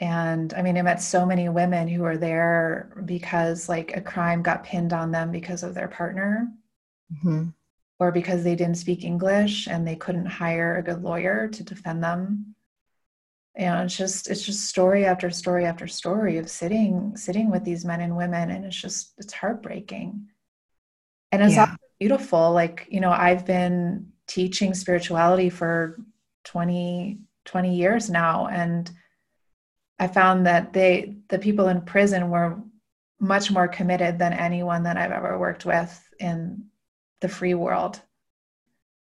Speaker 1: and i mean i met so many women who are there because like a crime got pinned on them because of their partner mm-hmm. or because they didn't speak english and they couldn't hire a good lawyer to defend them and it's just it's just story after story after story of sitting sitting with these men and women and it's just it's heartbreaking and it's yeah. beautiful like you know i've been teaching spirituality for 20 20 years now and I found that they the people in prison were much more committed than anyone that I've ever worked with in the free world.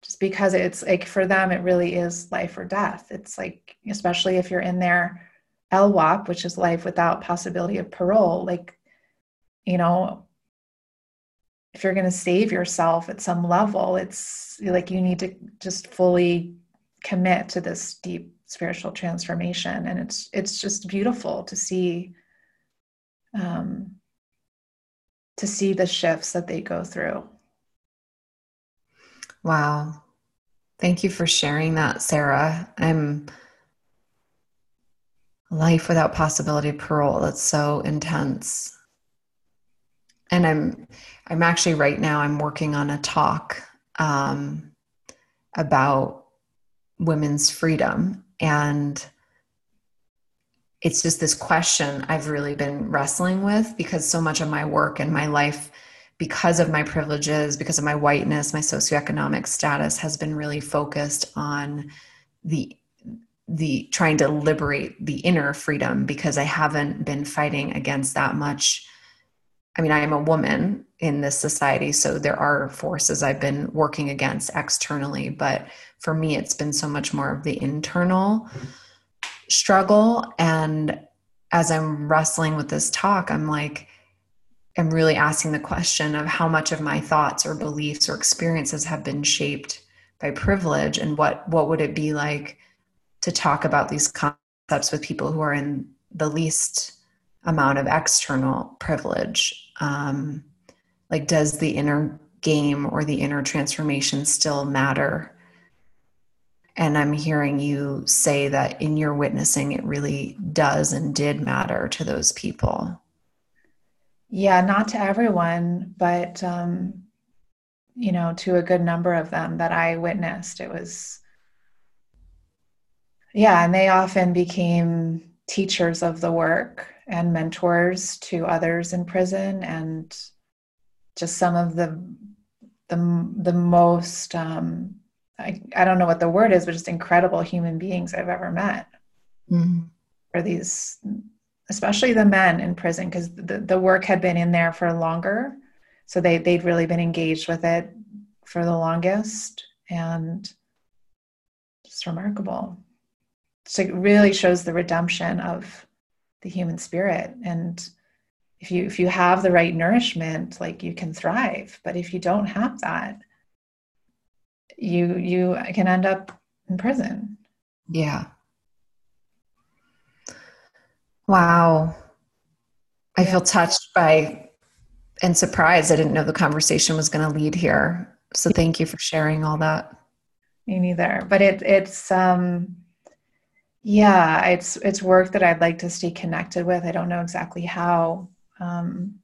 Speaker 1: Just because it's like for them, it really is life or death. It's like, especially if you're in their LWOP, which is life without possibility of parole, like, you know, if you're going to save yourself at some level, it's like you need to just fully commit to this deep spiritual transformation. And it's it's just beautiful to see um, to see the shifts that they go through.
Speaker 2: Wow. Thank you for sharing that Sara. I'm life without possibility of parole. That's so intense. And i'm i'm actually right now i'm working on a talk um, about women's freedom and it's just this question I've really been wrestling with because so much of my work and my life, because of my privileges, because of my whiteness, my socioeconomic status, has been really focused on the the trying to liberate the inner freedom because I haven't been fighting against that much. I mean, I am a woman in this society, so there are forces I've been working against externally, but for me, it's been so much more of the internal struggle. And as I'm wrestling with this talk, I'm like, I'm really asking the question of how much of my thoughts or beliefs or experiences have been shaped by privilege and what what would it be like to talk about these concepts with people who are in the least amount of external privilege um, like does the inner game or the inner transformation still matter and I'm hearing you say that in your witnessing, it really does and did matter to those people.
Speaker 1: Yeah, not to everyone, but um, you know, to a good number of them that I witnessed. It was, yeah, and they often became teachers of the work and mentors to others in prison and just some of the the, the most um, I, I don't know what the word is but just incredible human beings i've ever met. Mm-hmm. for these especially the men in prison because the, the work had been in there for longer. So they, they'd really been engaged with it for the longest and just remarkable. So it really shows the redemption of the human spirit. And if you if you have the right nourishment like you can thrive. But if you don't have that you you can end up in prison.
Speaker 2: Yeah. Wow. I feel touched by and surprised. I didn't know the conversation was going to lead here. So thank you for sharing all that.
Speaker 1: Me neither. But it it's um yeah it's it's work that i'd like to stay connected with. I don't know exactly how um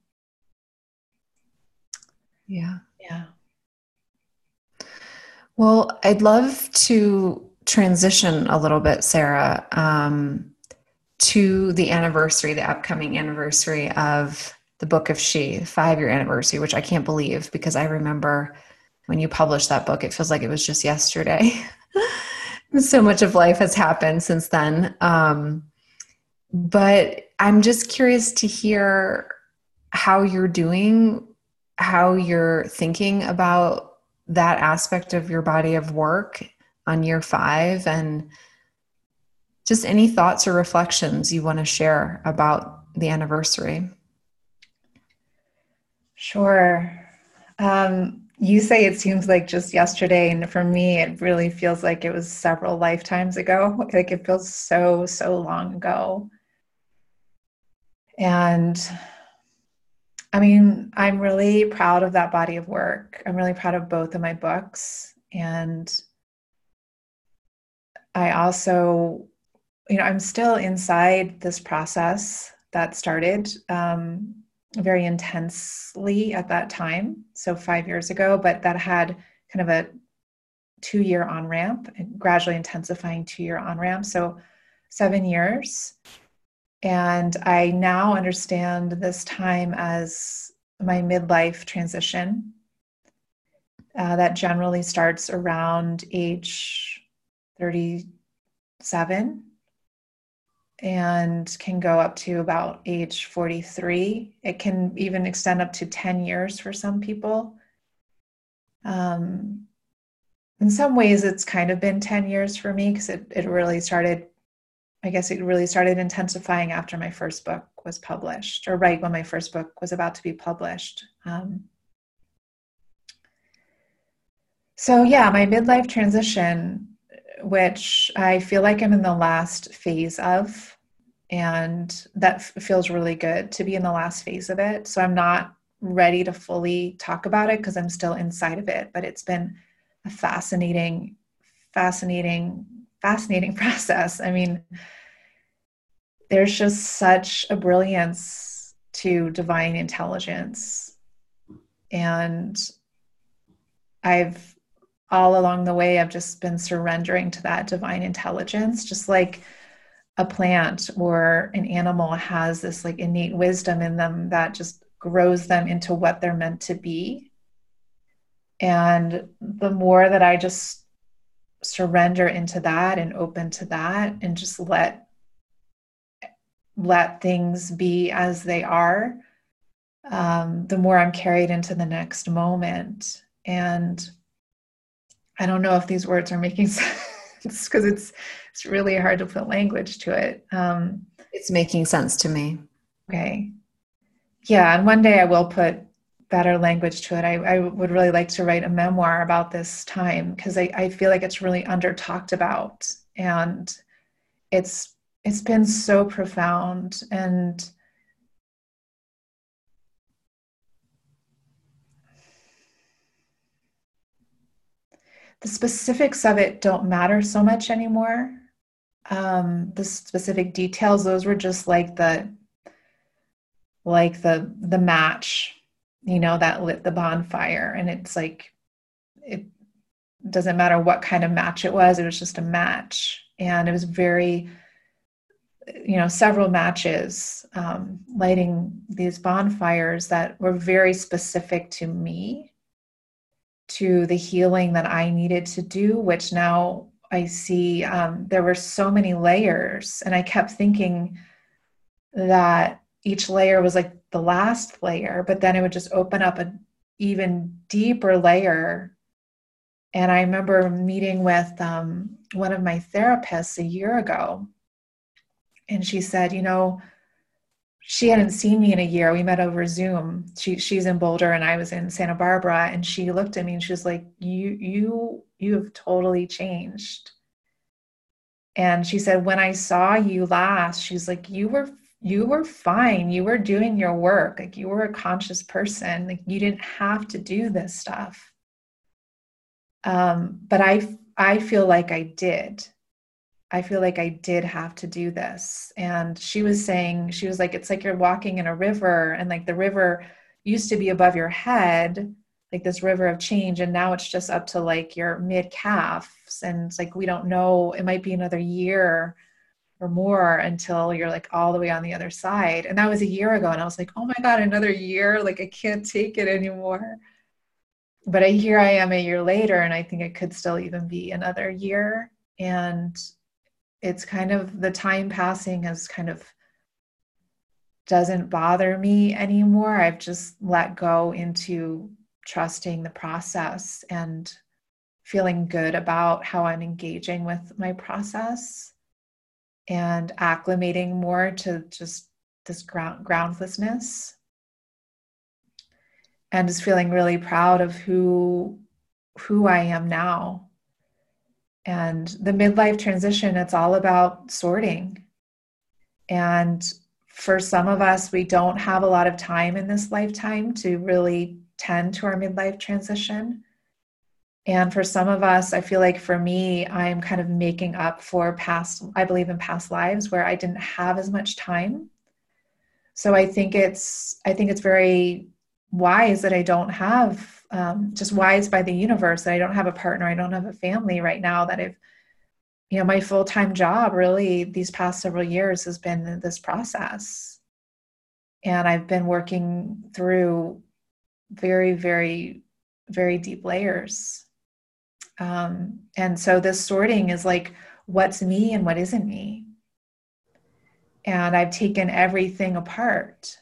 Speaker 2: yeah.
Speaker 1: Yeah
Speaker 2: well i'd love to transition a little bit Sara um, to the anniversary the upcoming anniversary of the book of she five year anniversary which i can't believe because i remember when you published that book it feels like it was just yesterday so much of life has happened since then. Um, but I'm just curious to hear how you're doing, how you're thinking about that aspect of your body of work on year five, and just any thoughts or reflections you want to share about the anniversary.
Speaker 1: Sure. Um, you say it seems like just yesterday and for me it really feels like it was several lifetimes ago like it feels so so long ago and i mean i'm really proud of that body of work i'm really proud of both of my books and i also you know i'm still inside this process that started um, very intensely at that time, so five years ago, but that had kind of a two year on ramp, gradually intensifying two year on ramp. So seven years. And I now understand this time as my midlife transition uh, that generally starts around age 37 and can go up to about age 43. It can even extend up to 10 years for some people. Um, in some ways, it's kind of been 10 years for me because it, it really started, I guess it really started intensifying after my first book was published, or right when my first book was about to be published. Um, so, yeah, my midlife transition which I feel like I'm in the last phase of. And that f- feels really good to be in the last phase of it. So I'm not ready to fully talk about it because I'm still inside of it. But it's been a fascinating, fascinating, fascinating process. I mean, there's just such a brilliance to divine intelligence. And I've all along the way i've just been surrendering to that divine intelligence just like a plant or an animal has this like innate wisdom in them that just grows them into what they're meant to be and the more that i just surrender into that and open to that and just let let things be as they are um, the more i'm carried into the next moment and I don't know if these words are making sense because it's it's really hard to put language to it. Um,
Speaker 2: it's making sense to me.
Speaker 1: Okay. Yeah, and one day I will put better language to it. I, I would really like to write a memoir about this time because I, I feel like it's really under talked about and it's it's been so profound and the specifics of it don't matter so much anymore. Um, the specific details, those were just like the like the the match, you know, that lit the bonfire. And it's like it doesn't matter what kind of match it was, it was just a match. And it was very, you know, several matches um, lighting these bonfires that were very specific to me, to the healing that I needed to do, which now I see um, there were so many layers. And I kept thinking that each layer was like the last layer, but then it would just open up an even deeper layer. And I remember meeting with um, one of my therapists a year ago, and she said, You know, she hadn't seen me in a year. We met over Zoom. She she's in Boulder and I was in Santa Barbara and she looked at me and she was like, "You you you have totally changed." And she said, "When I saw you last, she's like, you were you were fine. You were doing your work. Like you were a conscious person. Like you didn't have to do this stuff. Um, but I I feel like I did. I feel like I did have to do this. And she was saying, she was like, it's like you're walking in a river, and like the river used to be above your head, like this river of change, and now it's just up to like your mid calves. And it's like we don't know, it might be another year or more until you're like all the way on the other side. And that was a year ago. And I was like, oh my God, another year? Like I can't take it anymore. But here I am a year later, and I think it could still even be another year. And it's kind of the time passing has kind of doesn't bother me anymore. I've just let go into trusting the process and feeling good about how I'm engaging with my process and acclimating more to just this ground groundlessness and just feeling really proud of who who I am now. And the midlife transition, it's all about sorting. And for some of us, we don't have a lot of time in this lifetime to really tend to our midlife transition. And for some of us, I feel like for me, I'm kind of making up for past, I believe in past lives where I didn't have as much time. So I think it's, I think it's very wise that I don't have, um, just wise by the universe that I don't have a partner, I don't have a family right now that I've, you know, my full time job really these past several years has been this process. And I've been working through very, very, very deep layers um, and so this sorting is like what's me and what isn't me. And I've taken everything apart.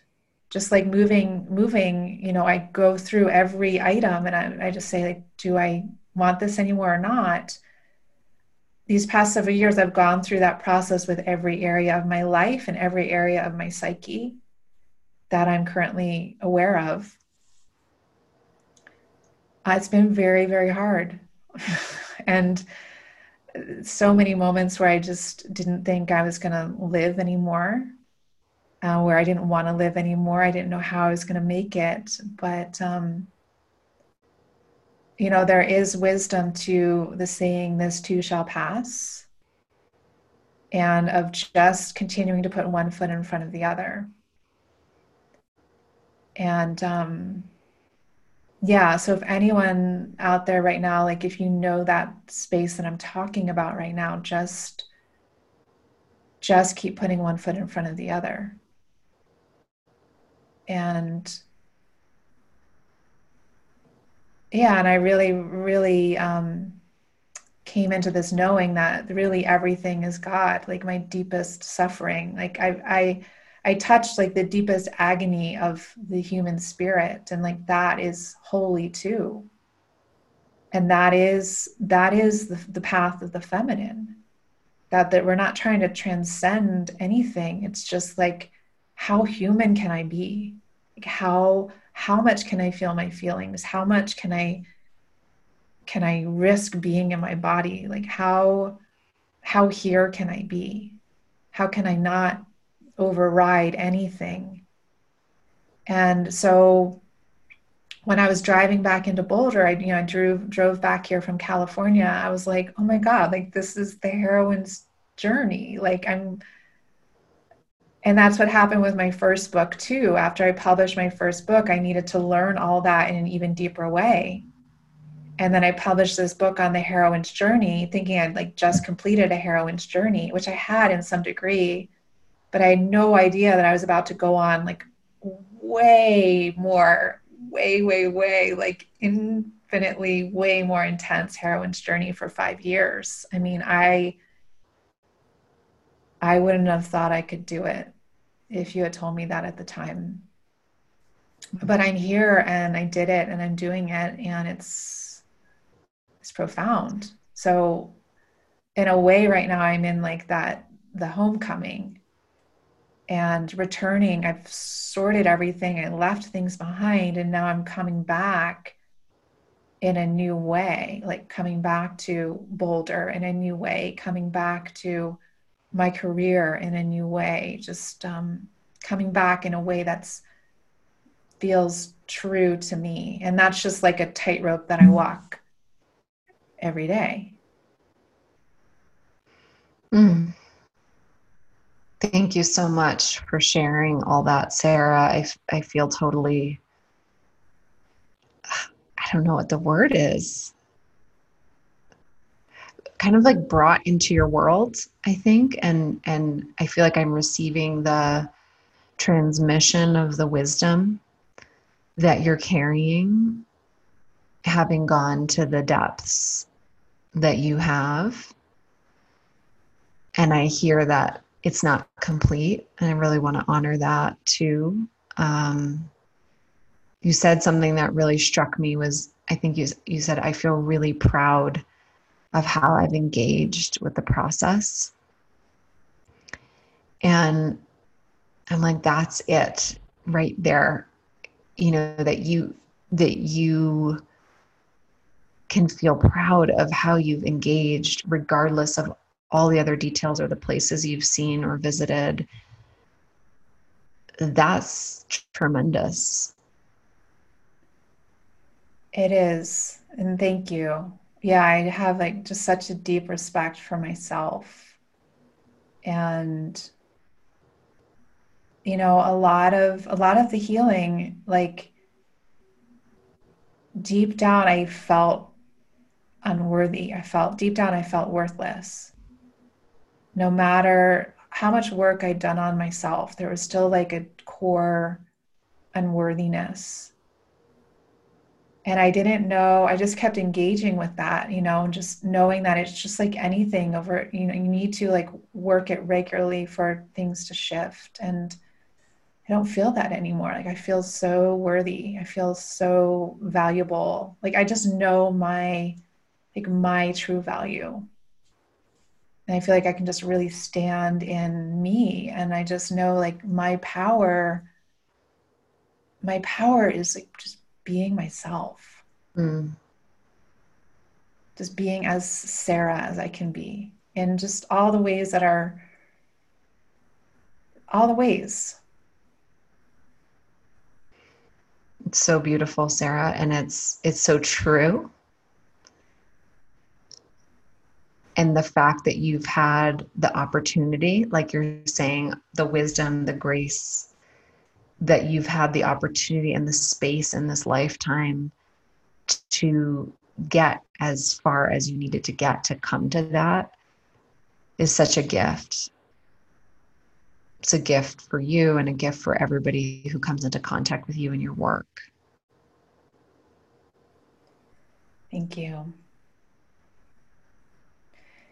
Speaker 1: Just like moving, moving, you know, I go through every item and I, I just say, like, do I want this anymore or not? These past several years, I've gone through that process with every area of my life and every area of my psyche that I'm currently aware of. Uh, it's been very, very hard. and so many moments where I just didn't think I was going to live anymore, uh, where I didn't want to live anymore. I didn't know how I was going to make it. But, um, you know, there is wisdom to the saying, this too shall pass, and of just continuing to put one foot in front of the other. And, um, yeah so if anyone out there right now like if you know that space that i'm talking about right now just just keep putting one foot in front of the other and yeah and i really really um, came into this knowing that really everything is god like my deepest suffering like i i I touched like the deepest agony of the human spirit and like that is holy too. And that is that is the, the path of the feminine. That that we're not trying to transcend anything. It's just like how human can I be? Like how how much can I feel my feelings? How much can I can I risk being in my body? Like how how here can I be? How can I not override anything. And so when I was driving back into Boulder, I you know I drove drove back here from California. I was like, oh my god, like this is the heroine's journey. Like I'm, and that's what happened with my first book too. After I published my first book, I needed to learn all that in an even deeper way. and then I published this book on the heroine's journey, thinking I'd like just completed a heroine's journey, which I had in some degree, but I had no idea that I was about to go on like way more, way, way, way, like infinitely way more intense heroine's journey for five years. I mean, I I wouldn't have thought I could do it if you had told me that at the time. But I'm here and I did it and I'm doing it and it's it's profound. So in a way right now I'm in like that the homecoming and returning. I've sorted everything. I left things behind and now I'm coming back in a new way, like coming back to Boulder in a new way, coming back to my career in a new way, just um, coming back in a way that's feels true to me. And that's just like a tightrope that I walk every day.
Speaker 2: Mm. Thank you so much for sharing all that, Sara. I, I feel totally, I don't know what the word is kind of like brought into your world i think and and i feel like i'm receiving the transmission of the wisdom that you're carrying having gone to the depths that you have. And i hear that it's not complete and i really want to honor that too. Um, you said something that really struck me was i think you, you said i feel really proud of how I've engaged with the process. And I'm like, that's it right there. You know, that you, that you can feel proud of how you've engaged, regardless of all the other details or the places you've seen or visited. That's tremendous.
Speaker 1: It is. And thank you yeah, I have like just such a deep respect for myself. And you know, a lot of a lot of the healing like deep down I felt unworthy. I felt deep down I felt worthless. No matter how much work I'd done on myself, there was still like a core unworthiness and i didn't know i just kept engaging with that you know and just knowing that it's just like anything over you know you need to like work it regularly for things to shift. And i don't feel that anymore. Like i feel so worthy. I feel so valuable. Like i just know my like my true value. And i feel like i can just really stand in me. And i just know like my power my power is like just being myself. Mm. Just being as Sara as I can be in just all the ways that are all the ways.
Speaker 2: It's so beautiful, Sara, and it's it's so true. And the fact that you've had the opportunity, like you're saying, the wisdom, the grace, that you've had the opportunity and the space in this lifetime to get as far as you needed to get to come to that is such a gift. It's a gift for you and a gift for everybody who comes into contact with you and your work.
Speaker 1: Thank you.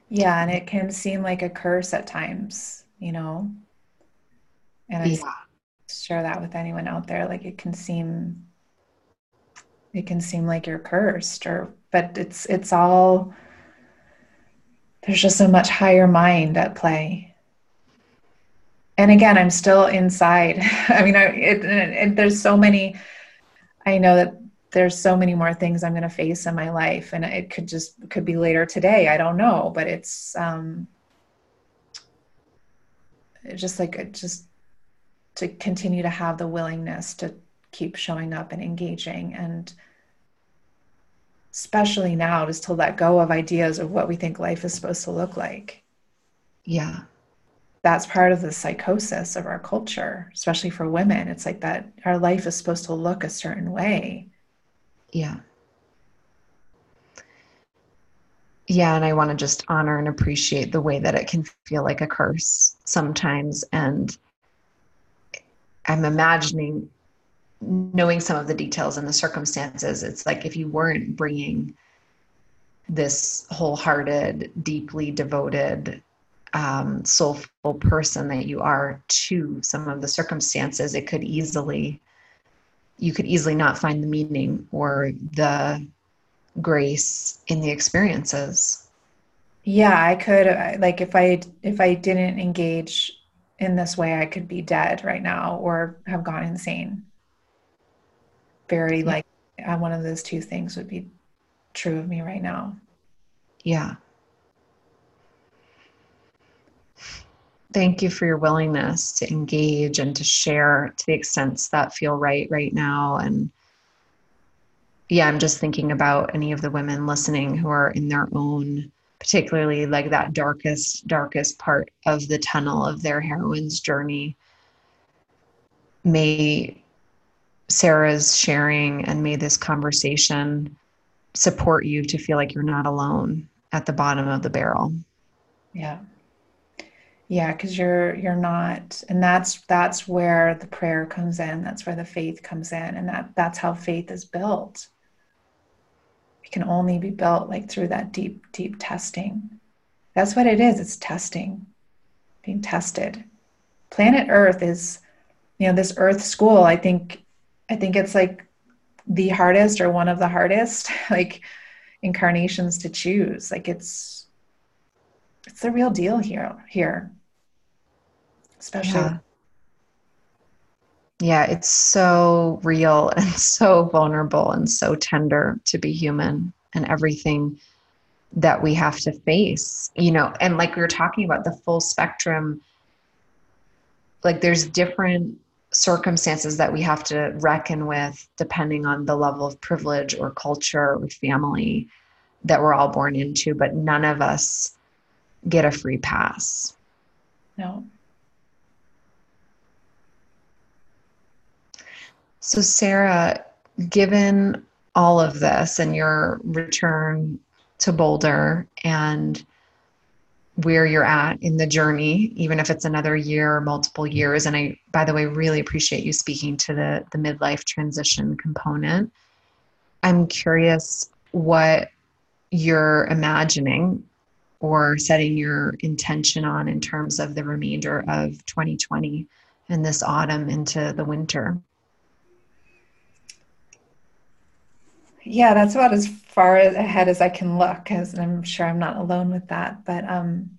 Speaker 1: Yeah, and it can seem like a curse at times, you know. And I yeah share that with anyone out there like it can seem it can seem like you're cursed or but it's it's all there's just so much higher mind at play. And again i'm still inside. I mean I, it, it, there's so many i know that there's so many more things i'm going to face in my life and it could just could be later today i don't know but it's um just like it just to continue to have the willingness to keep showing up and engaging and especially now just to let go of ideas of what we think life is supposed to look like.
Speaker 2: Yeah.
Speaker 1: That's part of the psychosis of our culture especially for women. It's like that our life is supposed to look a certain way.
Speaker 2: Yeah. Yeah, and I want to just honor and appreciate the way that it can feel like a curse sometimes. And I'm imagining knowing some of the details and the circumstances. It's like if you weren't bringing this wholehearted, deeply devoted, um, soulful person that you are to some of the circumstances, it could easily, you could easily not find the meaning or the grace in the experiences.
Speaker 1: Yeah, I could like if I if I didn't engage in this way, I could be dead right now or have gone insane. Very yeah. like uh, one of those two things would be true of me right now.
Speaker 2: Yeah. Thank you for your willingness to engage and to share to the extents that feel right right now. And yeah, I'm just thinking about any of the women listening who are in their own, particularly like that darkest, darkest part of the tunnel of their heroine's journey. May Sara's sharing and may this conversation support you to feel like you're not alone at the bottom of the barrel.
Speaker 1: Yeah. Yeah, because you're you're not, and that's that's where the prayer comes in. That's where the faith comes in, and that that's how faith is built. Can only be built like through that deep, deep testing. That's what it is. It's testing, being tested. Planet Earth is, you know, this Earth school. I think, I think it's like the hardest or one of the hardest. Like incarnations to choose. Like it's it's the real deal here here. Especially
Speaker 2: yeah. Yeah, it's so real and so vulnerable and so tender to be human and everything that we have to face, you know, and like we were talking about the full spectrum like there's different circumstances that we have to reckon with depending on the level of privilege or culture or family that we're all born into, but none of us get a free pass.
Speaker 1: No.
Speaker 2: So, Sara, given all of this and your return to Boulder and where you're at in the journey, even if it's another year or multiple years. And I, by the way, really appreciate you speaking to the, the midlife transition component. I'm curious what you're imagining or setting your intention on in terms of the remainder of 2020 and this autumn into the winter.
Speaker 1: Yeah, that's about as far ahead as I can look, because I'm sure I'm not alone with that. But um,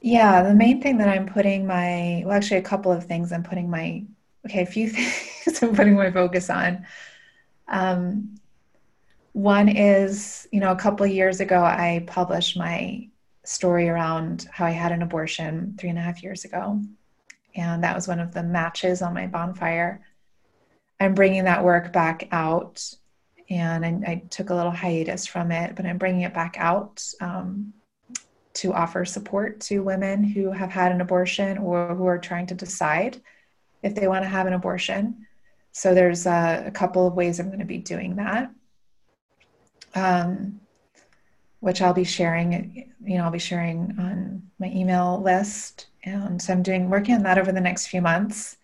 Speaker 1: yeah, the main thing that I'm putting my well, actually, a couple of things I'm putting my okay, a few things I'm putting my focus on. Um, one is, you know, a couple of years ago, I published my story around how I had an abortion three and a half years ago, and that was one of the matches on my bonfire. I'm bringing that work back out and I, I, took a little hiatus from it, but I'm bringing it back out um, to offer support to women who have had an abortion or who are trying to decide if they want to have an abortion. So there's a, a couple of ways I'm going to be doing that, um, which I'll be sharing. You know, I'll be sharing on my email list, and so I'm doing working on that over the next few months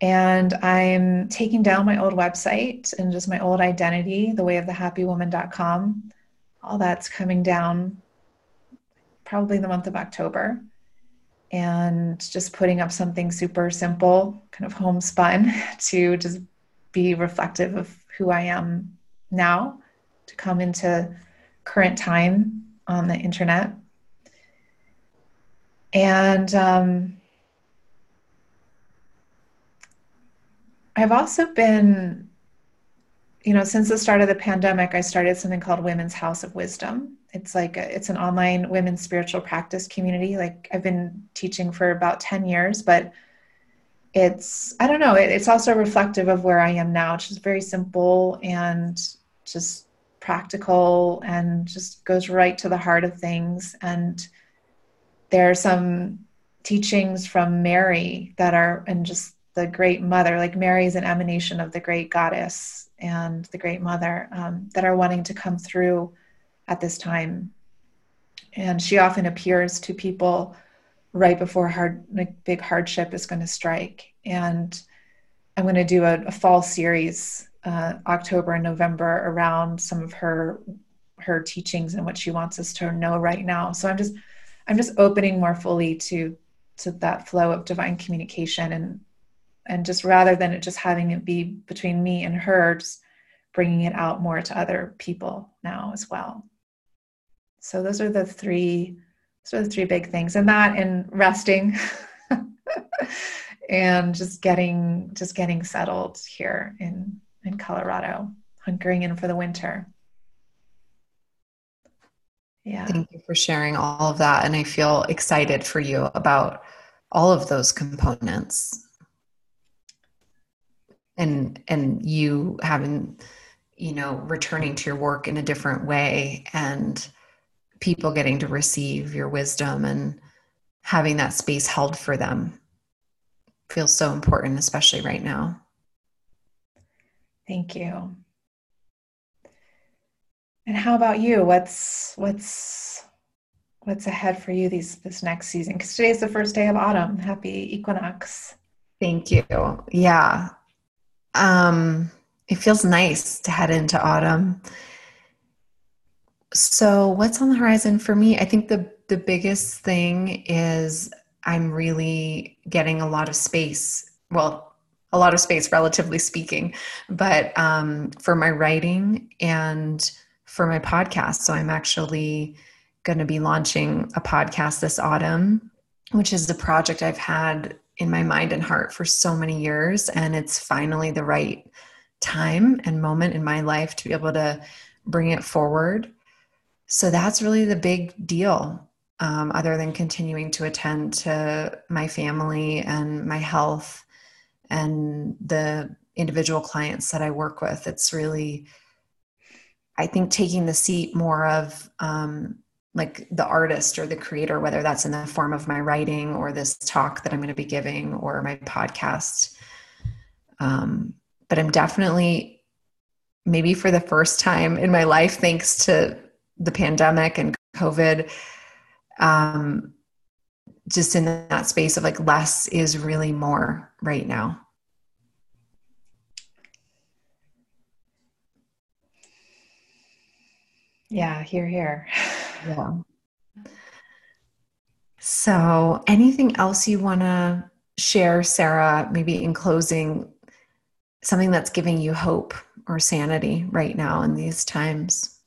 Speaker 1: and I'm taking down my old website and just my old identity, thewayofthehappywoman.com. All that's coming down probably the month of October. And just putting up something super simple, kind of homespun, to just be reflective of who I am now, to come into current time on the internet. And um, I've also been, you know, since the start of the pandemic, I started something called Women's House of Wisdom. It's like a, it's an online women's spiritual practice community. Like I've been teaching for about 10 years, but it's I don't know, it, it's also reflective of where I am now. It's just very simple and just practical and just goes right to the heart of things and there are some teachings from Mary that are and just the great mother, like Mary is an emanation of the great goddess and the great mother um, that are wanting to come through at this time. And she often appears to people right before hard like big hardship is going to strike. And I'm going to do a, a fall series uh, October and November around some of her her teachings and what she wants us to know right now. So I'm just I'm just opening more fully to to that flow of divine communication and and just rather than it just having it be between me and her, just bringing it out more to other people now as well. So those are the three those are the three big things. And that and resting and just getting just getting settled here in in Colorado, hunkering in for the winter.
Speaker 2: Yeah. Thank you for sharing all of that. And I feel excited for you about all of those components. And and you having, you know, returning to your work in a different way and people getting to receive your wisdom and having that space held for them feels so important, especially right now.
Speaker 1: Thank you. And how about you? What's what's what's ahead for you these this next season? Because today's the first day of autumn. Happy equinox.
Speaker 2: Thank you. Yeah. Um, it feels nice to head into autumn. So what's on the horizon for me? I think the the biggest thing is I'm really getting a lot of space. Well, a lot of space, relatively speaking, but um, for my writing and for my podcast. So I'm actually going to be launching a podcast this autumn, which is the project I've had in my mind and heart for so many years. And it's finally the right time and moment in my life to be able to bring it forward. So that's really the big deal um, other than continuing to attend to my family and my health and the individual clients that I work with. It's really, I think, taking the seat more of um, like the artist or the creator, whether that's in the form of my writing or this talk that I'm going to be giving or my podcast. Um, but I'm definitely, maybe for the first time in my life, thanks to the pandemic and COVID, um, just in that space of like less is really more right now.
Speaker 1: Yeah, here, here.
Speaker 2: Yeah. So, anything else you want to share, Sara, maybe in closing, something that's giving you hope or sanity right now in these times?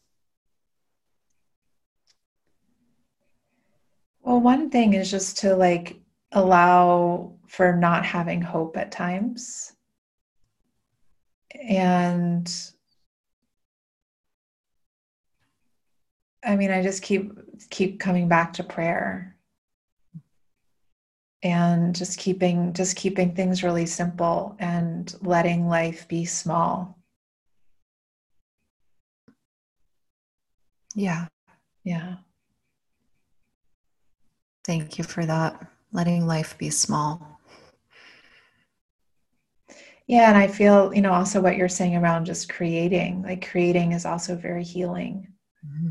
Speaker 1: Well, one thing is just to like allow for not having hope at times. And I mean, I just keep keep coming back to prayer and just keeping just keeping things really simple and letting life be small.
Speaker 2: Yeah.
Speaker 1: Yeah.
Speaker 2: Thank you for that. Letting life be small.
Speaker 1: Yeah, and I feel, you know, also what you're saying around just creating, like creating is also very healing. Mm-hmm.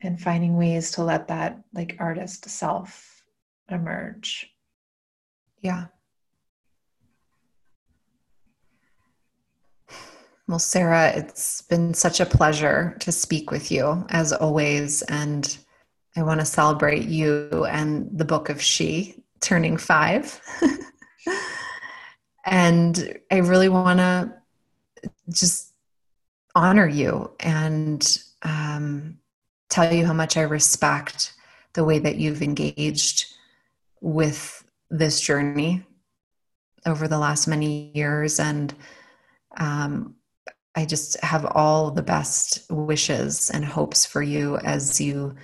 Speaker 1: And finding ways to let that like artist self emerge.
Speaker 2: Yeah. Well, Sara, it's been such a pleasure to speak with you as always. And I want to celebrate you and the book of She turning five. and I really want to just honor you and um, tell you how much I respect the way that you've engaged with this journey over the last many years. And um, I just have all the best wishes and hopes for you as you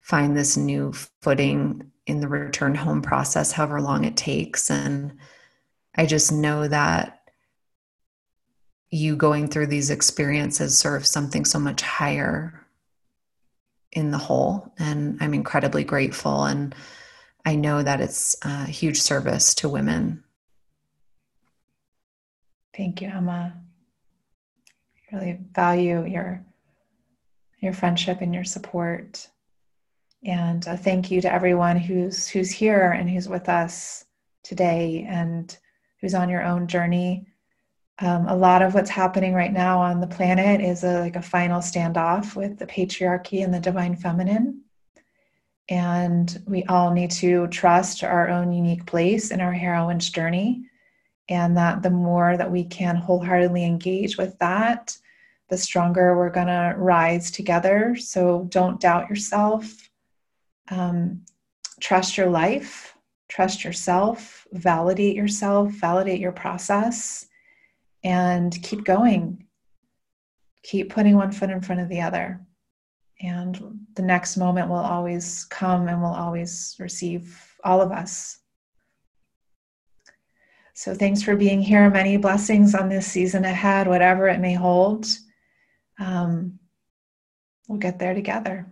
Speaker 2: find this new footing in the return home process, however long it takes. And I just know that you going through these experiences serve something so much higher in the whole. And I'm incredibly grateful. And I know that it's a huge service to women.
Speaker 1: Thank you, Emma. I really value your your friendship and your support. And uh, thank you to everyone who's who's here and who's with us today and who's on your own journey. Um, a lot of what's happening right now on the planet is a, like a final standoff with the patriarchy and the divine feminine. And we all need to trust our own unique place in our heroine's journey. And that the more that we can wholeheartedly engage with that, the stronger we're going to rise together. So don't doubt yourself. Um, trust your life, trust yourself, validate yourself, validate your process, and keep going. Keep putting one foot in front of the other. And the next moment will always come and will always receive all of us. So, thanks for being here. Many blessings on this season ahead, whatever it may hold um, we'll get there together.